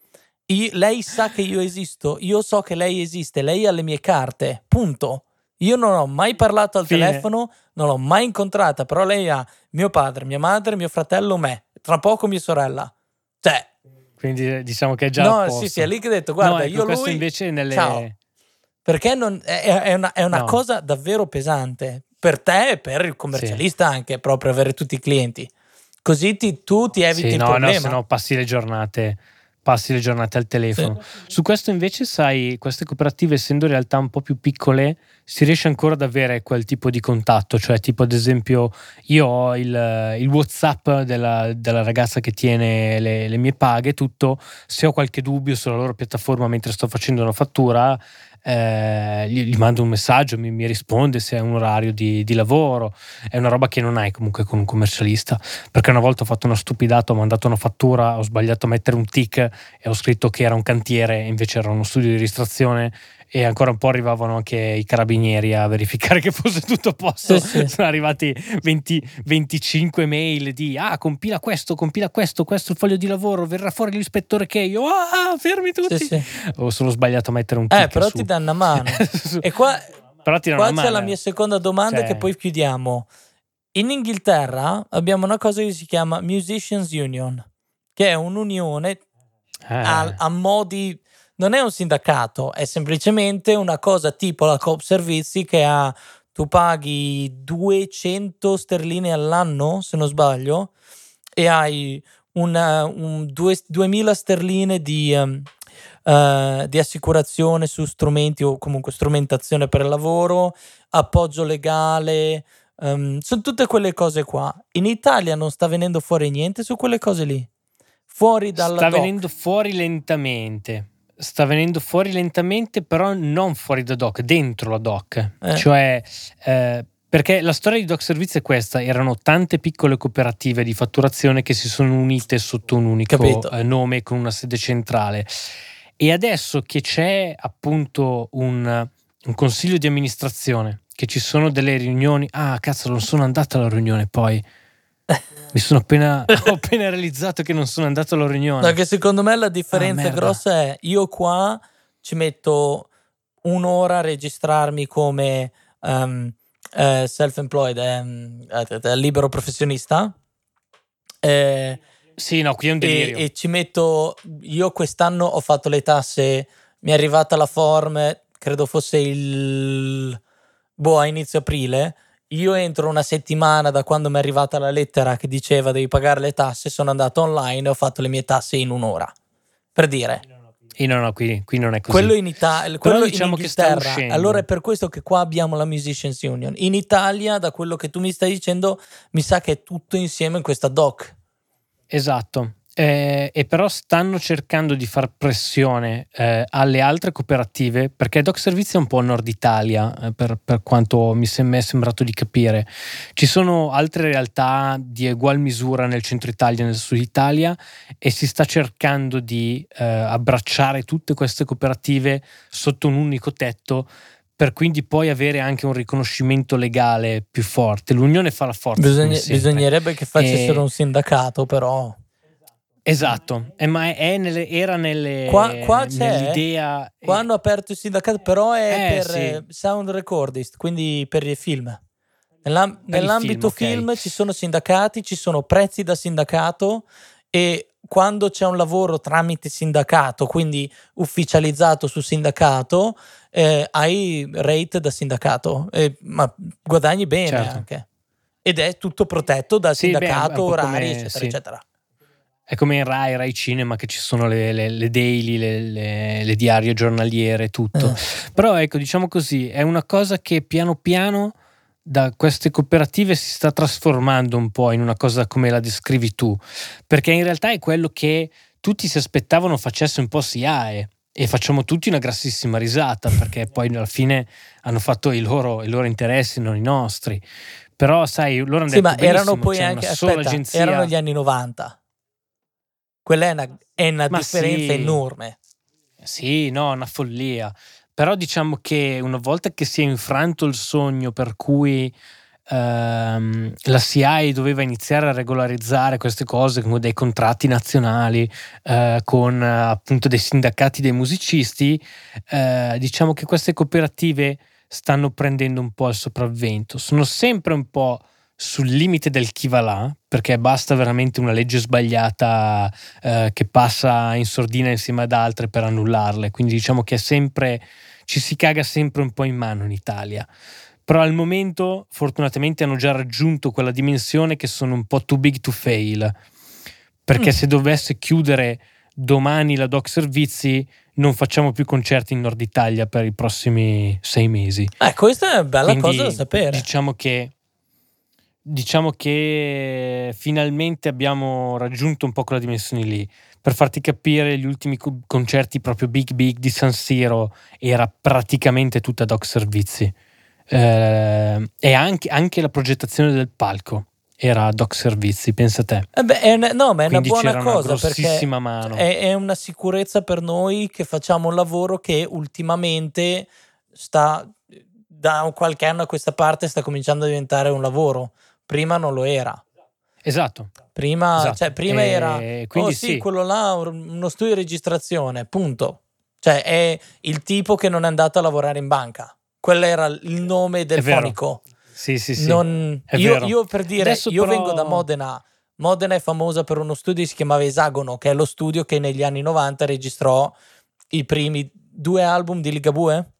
Io, lei sa che io esisto, io so che lei esiste, lei ha le mie carte, punto. Io non ho mai parlato al Fine. telefono, non l'ho mai incontrata, però lei ha mio padre, mia madre, mio fratello, me, tra poco mia sorella. Cioè, quindi diciamo che è già No, sì, sì, è lì che ho detto, guarda, no, ecco, io questo lui... invece nelle... Ciao. Perché non, è, è, una, è una no. cosa davvero pesante per te e per il commercialista sì. anche, proprio avere tutti i clienti. Così ti, tu ti eviti sì, il no, problema. No, se no passi le giornate passi le giornate al telefono. Sì. Su questo invece, sai, queste cooperative, essendo in realtà un po' più piccole, si riesce ancora ad avere quel tipo di contatto, cioè tipo ad esempio io ho il, il Whatsapp della, della, ragazza che tiene le, le mie paghe, tutto, se ho qualche dubbio sulla loro piattaforma mentre sto facendo una fattura, eh, gli, gli, mando un messaggio, mi, mi, risponde se è un orario di, di, lavoro. È una roba che non hai comunque con un commercialista. Perché una volta ho fatto una stupidata, ho mandato una fattura, ho sbagliato a mettere un tick e ho scritto che era un cantiere, invece era uno studio di ristrazione e ancora un po' arrivavano anche i carabinieri a verificare che fosse tutto a posto. Sì, sì. Sono arrivati 20, 25 mail di ah, compila questo, compila questo, questo è il foglio di lavoro, verrà fuori l'ispettore che io, ah, fermi tutti. Sì, Ho solo sbagliato a mettere un Eh, però su. ti danno a mano. e qua, però ti qua c'è mano. la mia seconda domanda cioè... che poi chiudiamo. In Inghilterra abbiamo una cosa che si chiama Musicians Union, che è un'unione ah. a, a modi non è un sindacato, è semplicemente una cosa tipo la Coop Servizi che ha, tu paghi 200 sterline all'anno, se non sbaglio, e hai una, un, due, 2000 sterline di, um, uh, di assicurazione su strumenti o comunque strumentazione per il lavoro, appoggio legale, um, sono tutte quelle cose qua. In Italia non sta venendo fuori niente su quelle cose lì. Fuori dalla sta doc. venendo fuori lentamente sta venendo fuori lentamente, però non fuori da doc, dentro la doc. Eh. Cioè, eh, perché la storia di Doc Servizi è questa: erano tante piccole cooperative di fatturazione che si sono unite sotto un unico eh, nome con una sede centrale. E adesso che c'è appunto un, un consiglio di amministrazione, che ci sono delle riunioni, ah cazzo, non sono andata alla riunione poi. Mi sono appena, ho appena realizzato che non sono andato alla riunione. Perché secondo me la differenza ah, grossa è io qua ci metto un'ora a registrarmi come um, uh, self-employed, um, uh, libero professionista. Eh, sì, no, qui è un delirio. E, e ci metto, io quest'anno ho fatto le tasse, mi è arrivata la form, credo fosse il, boh, a inizio aprile io entro una settimana da quando mi è arrivata la lettera che diceva devi pagare le tasse, sono andato online e ho fatto le mie tasse in un'ora. Per dire. E no, no, qui, qui, non è così. Quello in Italia, quello diciamo in Inghilterra. allora è per questo che qua abbiamo la Musicians Union. In Italia, da quello che tu mi stai dicendo, mi sa che è tutto insieme in questa doc. Esatto eh, e però stanno cercando di far pressione eh, alle altre cooperative perché Doc Servizi è un po' nord Italia eh, per, per, quanto mi è sembrato di capire ci sono altre realtà di ugual misura nel centro Italia e nel sud Italia e si sta cercando di eh, abbracciare tutte queste cooperative sotto un unico tetto per quindi poi avere anche un riconoscimento legale più forte. L'unione fa la forza. Bisogna, bisognerebbe che facessero e... un sindacato, però. Esatto, eh, ma è nelle, era nelle, qua, qua nell'idea... Qua hanno aperto il sindacato, però è eh, per sì. Eh, sound recordist, quindi per i film. Nell'am- per nell'ambito film, film okay. ci sono sindacati, ci sono prezzi da sindacato e quando c'è un lavoro tramite sindacato, quindi ufficializzato su sindacato, eh, hai rate da sindacato, eh, ma guadagni bene certo. anche. Ed è tutto protetto dal sì, sindacato, beh, orari, eccetera, sì. eccetera. È come in Rai, Rai Cinema che ci sono le, le, le daily, le, le, diarie giornaliere, tutto. Eh. Però ecco, diciamo così, è una cosa che piano piano da queste cooperative si sta trasformando un po' in una cosa come la descrivi tu, perché in realtà è quello che tutti si aspettavano facesse un po' SIAE e facciamo tutti una grassissima risata perché poi alla fine hanno fatto i loro, i loro interessi, non i nostri. Però sai, loro hanno sì, detto ma erano poi anche, aspetta, erano gli anni 90 quella è una, è una differenza sì. enorme. Sì, no, una follia. Però diciamo che una volta che si è infranto il sogno per cui ehm, la CIA doveva iniziare a regolarizzare queste cose con dei contratti nazionali, eh, con appunto dei sindacati dei musicisti, eh, diciamo che queste cooperative stanno prendendo un po' il sopravvento. Sono sempre un po' sul limite del chi va là, perché basta veramente una legge sbagliata eh, che passa in sordina insieme ad altre per annullarle. Quindi diciamo che è sempre, ci si caga sempre un po' in mano in Italia. Però al momento, fortunatamente, hanno già raggiunto quella dimensione che sono un po' too big to fail. Perché mm. se dovesse chiudere domani la Doc Servizi non facciamo più concerti in Nord Italia per i prossimi sei mesi. Eh, questa è una bella Quindi, cosa da sapere. Diciamo che, diciamo che finalmente abbiamo raggiunto un po' quella dimensione lì. Per farti capire, gli ultimi concerti proprio big big di San Siro era praticamente tutta Doc Servizi. Eh, e anche, anche la progettazione del palco era Doc Servizi, pensa te. Eh beh, è una, no, ma è Quindi una buona cosa una perché mano. È, è, una sicurezza per noi che facciamo un lavoro che ultimamente sta da qualche anno a questa parte sta cominciando a diventare un lavoro. Prima non lo era. Esatto. Prima, esatto. Cioè, prima e era oh, sì, sì, quello là, uno studio di registrazione, punto. Cioè, è il tipo che non è andato a lavorare in banca. Quello era il nome del fonico. Sì, sì, sì. Non... Io, io, per dire, Adesso io però... vengo da Modena. Modena è famosa per uno studio che si chiamava Esagono, che è lo studio che negli anni 90 registrò i primi due album di Ligabue.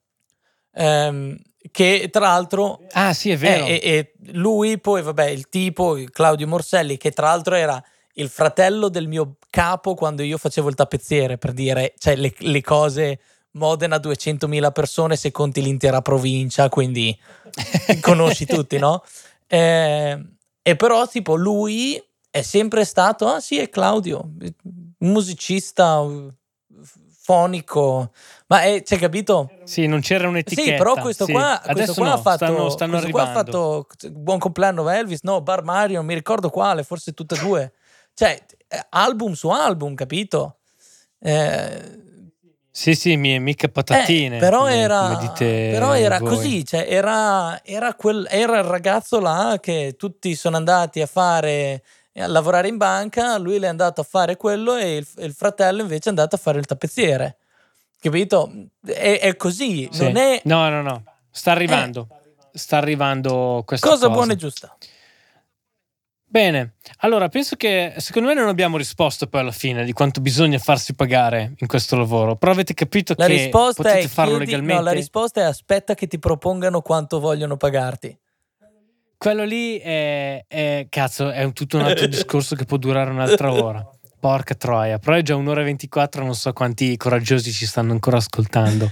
Ehm, che tra l'altro ah sì è vero e, e lui poi vabbè il tipo Claudio Morselli che tra l'altro era il fratello del mio capo quando io facevo il tappezziere per dire cioè le, le cose Modena 200.000 persone se conti l'intera provincia, quindi conosci tutti, no? Eh, e però tipo lui è sempre stato, ah sì è Claudio, musicista fonico, ma è, c'è capito? Sì, non c'era un'etichetta. Sì, però questo sì. qua, questo qua no, ha fatto, stanno, stanno questo qua ha fatto Buon compleanno Elvis, no, Bar Mario, mi ricordo quale, forse tutte e due. Cioè, eh, album su album, capito? Eh, sì, sì, mica patatine. Eh, però, era, però era così, cioè era, era, quel, era, il ragazzo là che tutti sono andati a fare a lavorare in banca, lui è andato a fare quello e il, il fratello invece è andato a fare il tappezziere. Capito? È, è così, sì. non è... No, no, no, sta arrivando. Eh. Sta arrivando questa cosa. Cosa buona e giusta. Bene, allora penso che secondo me non abbiamo risposto poi alla fine di quanto bisogna farsi pagare in questo lavoro, però avete capito la che potete è farlo chiedi, legalmente? No, la risposta è aspetta che ti propongano quanto vogliono pagarti. Quello lì è, è cazzo, è un, tutto un altro discorso che può durare un'altra ora. Porca troia, però è già un'ora e 24, non so quanti coraggiosi ci stanno ancora ascoltando.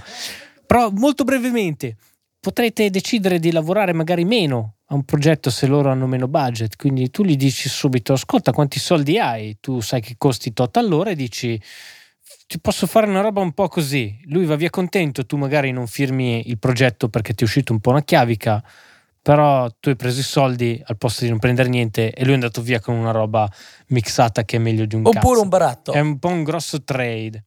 Però molto brevemente, potrete decidere di lavorare magari meno a un progetto se loro hanno meno budget. Quindi tu gli dici subito: Ascolta, quanti soldi hai? Tu sai che costi tot all'ora e dici. Ti posso fare una roba un po' così. Lui va via contento, tu magari non firmi il progetto perché ti è uscito un po' una chiavica, però tu hai preso i soldi al posto di non prendere niente e lui è andato via con una roba mixata che è meglio di un Oppure cazzo. un baratto. È un po' un grosso trade.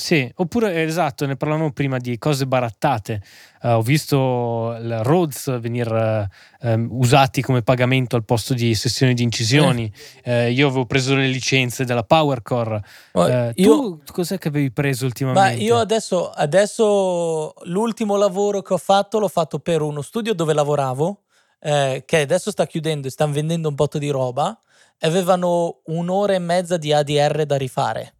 Sì, oppure esatto, ne parlavamo prima di cose barattate. Uh, ho visto il Rhodes venire uh, um, usati come pagamento al posto di sessioni di incisioni. Eh. Uh, io avevo preso le licenze della PowerCore. Oh, io, tu cos'è che avevi preso ultimamente? Ma io adesso, adesso l'ultimo lavoro che ho fatto l'ho fatto per uno studio dove lavoravo, eh, che adesso sta chiudendo e stanno vendendo un botto di roba. Avevano un'ora e mezza di ADR da rifare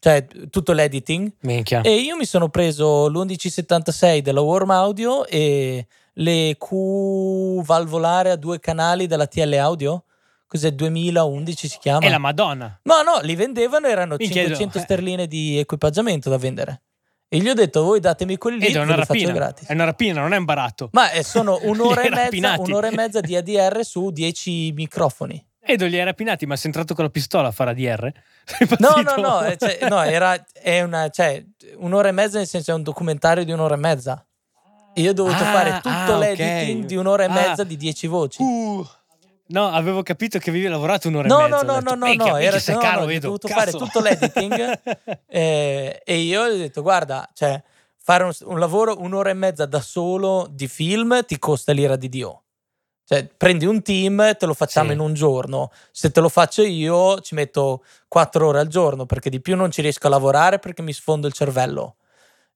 cioè tutto l'editing. Minchia. E io mi sono preso l'1176 della Warm Audio e le Q valvolare a due canali della TL Audio. Cos'è 2011 si chiama? È la Madonna. No, no, li vendevano, erano Minchia 500 no. sterline di equipaggiamento da vendere. E gli ho detto, voi datemi quelli lì, una rapina. gratis. È una rapina, non è un baratto. Ma sono un'ora, e mezza, un'ora e mezza di ADR su 10 microfoni. Edo li hai rapinati, ma sei entrato con la pistola a fare ADR? No, no, no, eh, cioè, no, era è una, cioè, un'ora e mezza, nel senso è un documentario di un'ora e mezza. Io ho dovuto ah, fare tutto ah, l'editing okay. di un'ora e ah. mezza ah. di dieci voci. Uh. No, avevo capito che avevi lavorato un'ora no, e mezza. No, no, no, no, no, era no, caro, no, ho dovuto cazzo. fare tutto l'editing eh, e io gli ho detto, guarda, cioè, fare un, un lavoro un'ora e mezza da solo di film ti costa l'ira di Dio. Cioè, prendi un team, te lo facciamo sì. in un giorno. Se te lo faccio io, ci metto quattro ore al giorno perché di più non ci riesco a lavorare perché mi sfondo il cervello.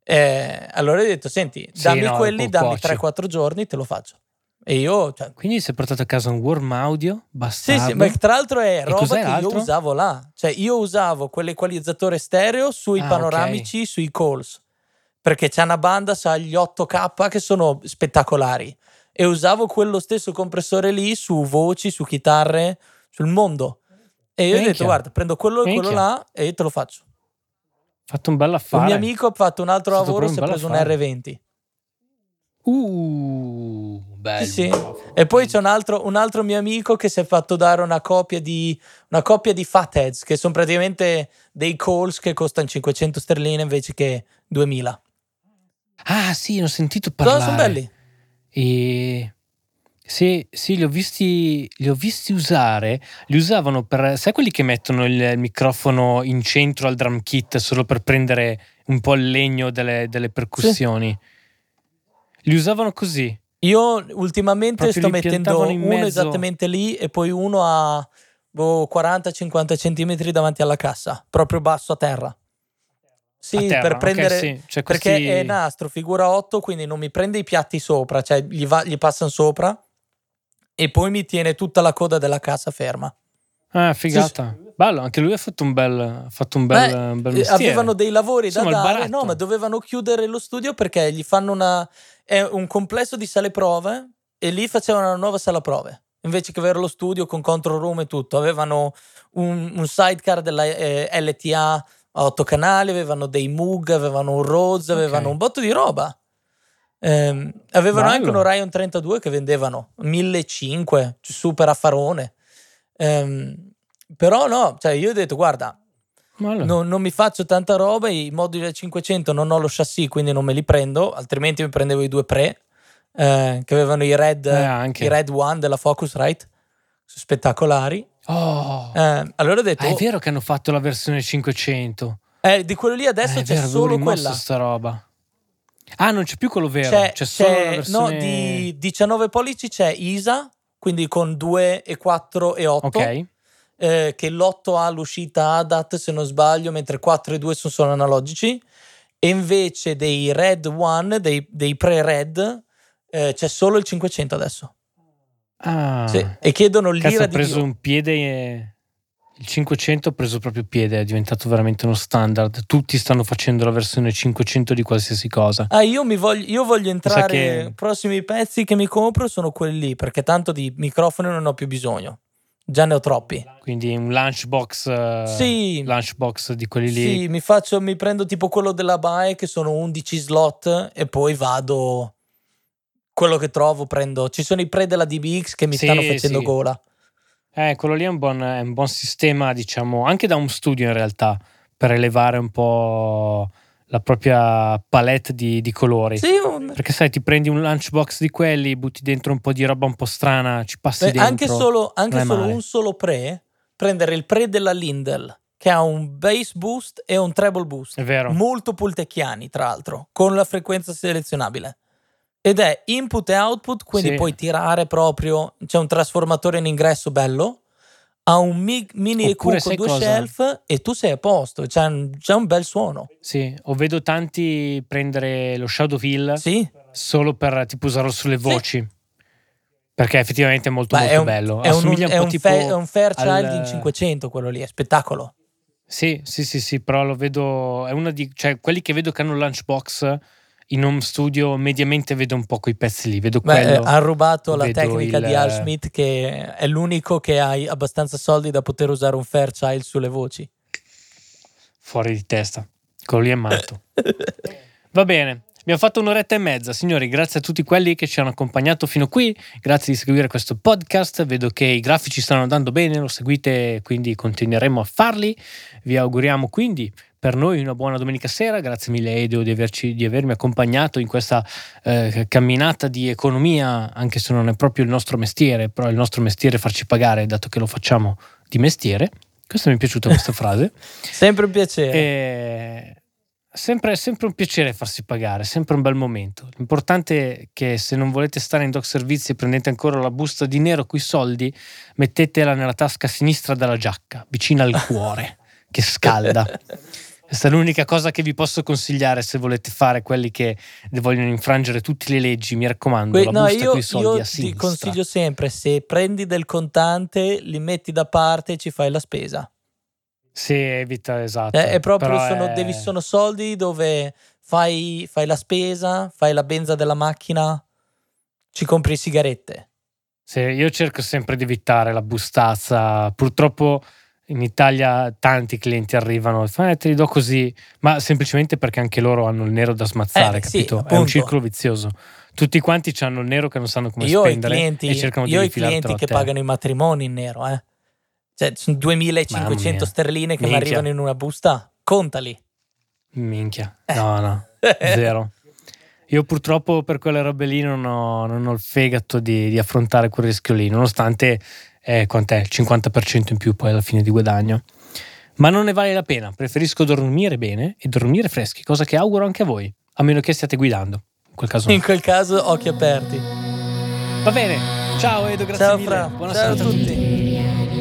Eh, allora ho detto: Senti, dammi sì, no, quelli, dammi 3-4 giorni, te lo faccio. E io. Cioè, Quindi sei portato a casa un warm audio? Bastardo. Sì, sì, ma tra l'altro è roba che l'altro? io usavo là. Cioè, io usavo quell'equalizzatore stereo sui ah, panoramici, okay. sui calls. Perché c'è una banda, sa gli 8K che sono spettacolari e usavo quello stesso compressore lì su voci, su chitarre, sul mondo. E io Minchia. ho detto, guarda, prendo quello e quello là e te lo faccio. fatto un bel affare. Un mio amico ha fatto un altro lavoro, si è preso affare. un R20. Uh, bello. Sì, sì. E poi c'è un altro, un altro, mio amico che si è fatto dare una coppia di, una coppia di fatheads, che sono praticamente dei calls che costano 500 sterline invece che 2000. Ah, sì, ho sentito parlare. No, sono belli. E... Sì, sì, li ho, visti, li ho visti usare. Li usavano per. Sai quelli che mettono il microfono in centro al drum kit solo per prendere un po' il legno delle, delle percussioni? Sì. Li usavano così. Io ultimamente Proprio sto mettendo uno esattamente lì e poi uno a boh, 40-50 centimetri davanti alla cassa, proprio basso a terra. Sì, terra, per prendere. Okay, sì. Cioè perché questi... è nastro, figura 8, quindi non mi prende i piatti sopra, cioè gli, va, gli passano sopra e poi mi tiene tutta la coda della cassa ferma. Ah, figata. Sì, Bello, anche lui ha fatto un bel, fatto un bel, Beh, un bel mestiere. Avevano dei lavori Insomma, da dare, no, ma dovevano chiudere lo studio perché gli fanno una è un complesso di sale prove e lì facevano una nuova sala prove. Invece che avere lo studio con control room e tutto, avevano un, un sidecar della eh, LTA otto canali, avevano dei Moog, avevano un Rhodes, avevano okay. un botto di roba. Eh, avevano Bello. anche un Orion 32 che vendevano 1500, super affarone. Eh, però no, cioè io ho detto guarda, non, non, mi faccio tanta roba, i moduli da 500 non ho lo chassis, quindi non me li prendo, altrimenti mi prendevo i due pre, eh, che avevano i Red, eh, i Red One della Focusrite, spettacolari. Oh. Eh, allora ho detto... Ah, è vero che hanno fatto la versione 500. Eh, di quello lì adesso c'è vero, solo quella. sta roba. Ah, non c'è più quello vero, c'è, c'è solo c'è, la versione... No, di 19 pollici c'è ISA, quindi con 2 e 4 e 8. Ok eh, che l'8 ha l'uscita ADAT se non sbaglio, mentre 4 e 2 sono solo analogici. E invece dei Red One, dei, dei pre-Red, eh, c'è solo il 500 adesso. Ah, sì. E chiedono l'ira Cazzo, ha preso un piede. Il 500 ha preso proprio piede, è diventato veramente uno standard. Tutti stanno facendo la versione 500 di qualsiasi cosa. Ah, io, voglio, io voglio entrare. Che... I prossimi pezzi che mi compro sono quelli lì, perché tanto di microfoni non ho più bisogno. Già ne ho troppi. Quindi un lunchbox, uh, sì. lunchbox di quelli lì. Sì, mi, faccio, mi prendo tipo quello della BAE che sono 11 slot e poi vado quello che trovo prendo. Ci sono i pre della DBX che mi sì, stanno facendo sì. gola. Eh, quello lì è un, buon, è un buon sistema, diciamo, anche da un studio in realtà, per elevare un po' la propria palette di, di colori. Sì, Perché sai, ti prendi un lunchbox di quelli, butti dentro un po' di roba un po' strana, ci passi Beh, dentro. Anche solo, anche solo un solo pre, prendere il pre della Lindel, che ha un bass boost e un treble boost. È vero. Molto pultecchiani, tra l'altro, con la frequenza selezionabile. Ed è input e output, quindi sì. puoi tirare proprio, c'è un trasformatore in ingresso bello, ha un mi- mini EQ con due cosa? shelf e tu sei a posto, c'è un, c'è un bel suono. Sì, o vedo tanti prendere lo Shadow Hill sì. solo per tipo usarlo sulle voci. Sì. Perché effettivamente è molto, molto è un, bello. È un, è, un fe- è un Fairchild al... in 500 quello lì, è spettacolo. Sì, sì, sì, sì, però lo vedo, è uno di, cioè quelli che vedo che hanno lunchbox in home studio mediamente vedo un po' quei pezzi lì. Vedo Beh, quello, ha rubato la tecnica il... di Al Smith che è l'unico che ha abbastanza soldi da poter usare un Fairchild sulle voci. Fuori di testa. Quello lì è matto. Va bene. Abbiamo fatto un'oretta e mezza, signori. Grazie a tutti quelli che ci hanno accompagnato fino qui. Grazie di seguire questo podcast. Vedo che i grafici stanno andando bene, lo seguite, quindi continueremo a farli. Vi auguriamo quindi per noi una buona domenica sera. Grazie mille Edo di, averci, di avermi accompagnato in questa eh, camminata di economia, anche se non è proprio il nostro mestiere, però è il nostro mestiere farci pagare, dato che lo facciamo di mestiere. Questa mi è piaciuta questa frase. Sempre un piacere. E... Sempre, sempre, un piacere farsi pagare, sempre un bel momento. L'importante è che se non volete stare in doc servizi e prendete ancora la busta di nero con i soldi, mettetela nella tasca sinistra della giacca, vicino al cuore, che scalda. Questa è l'unica cosa che vi posso consigliare se volete fare quelli che vogliono infrangere tutte le leggi. Mi raccomando, que- la no, busta con i soldi a sinistra. Ti consiglio sempre: se prendi del contante, li metti da parte e ci fai la spesa. Sì, evita, esatto. Eh, è proprio, sono, è... Devi, sono soldi dove fai, fai, la spesa, fai la benza della macchina, ci compri sigarette. Sì, io cerco sempre di evitare la bustazza. Purtroppo in Italia tanti clienti arrivano, fanno eh, te li do così, ma semplicemente perché anche loro hanno il nero da smazzare, Eh, sì, capito? È un circolo vizioso. Tutti quanti hanno il nero che non sanno come io ho spendere clienti, e cercano io ho di i clienti che pagano i matrimoni in nero, eh. Cioè, sono Mamma 2500 mia. sterline che mi arrivano in una busta. Contali. Minchia, Eh. no, no, zero. Io purtroppo per quelle robe lì non ho, non ho il fegato di, di affrontare quel rischio lì, nonostante eh, quant'è, il 50% in più poi alla fine di guadagno. Ma non ne vale la pena, preferisco dormire bene e dormire freschi, cosa che auguro anche a voi, a meno che stiate guidando. In quel caso no. In quel caso, occhi aperti. Va bene, ciao Edo, grazie Ciao mille. Fra, Buona ciao a tutti.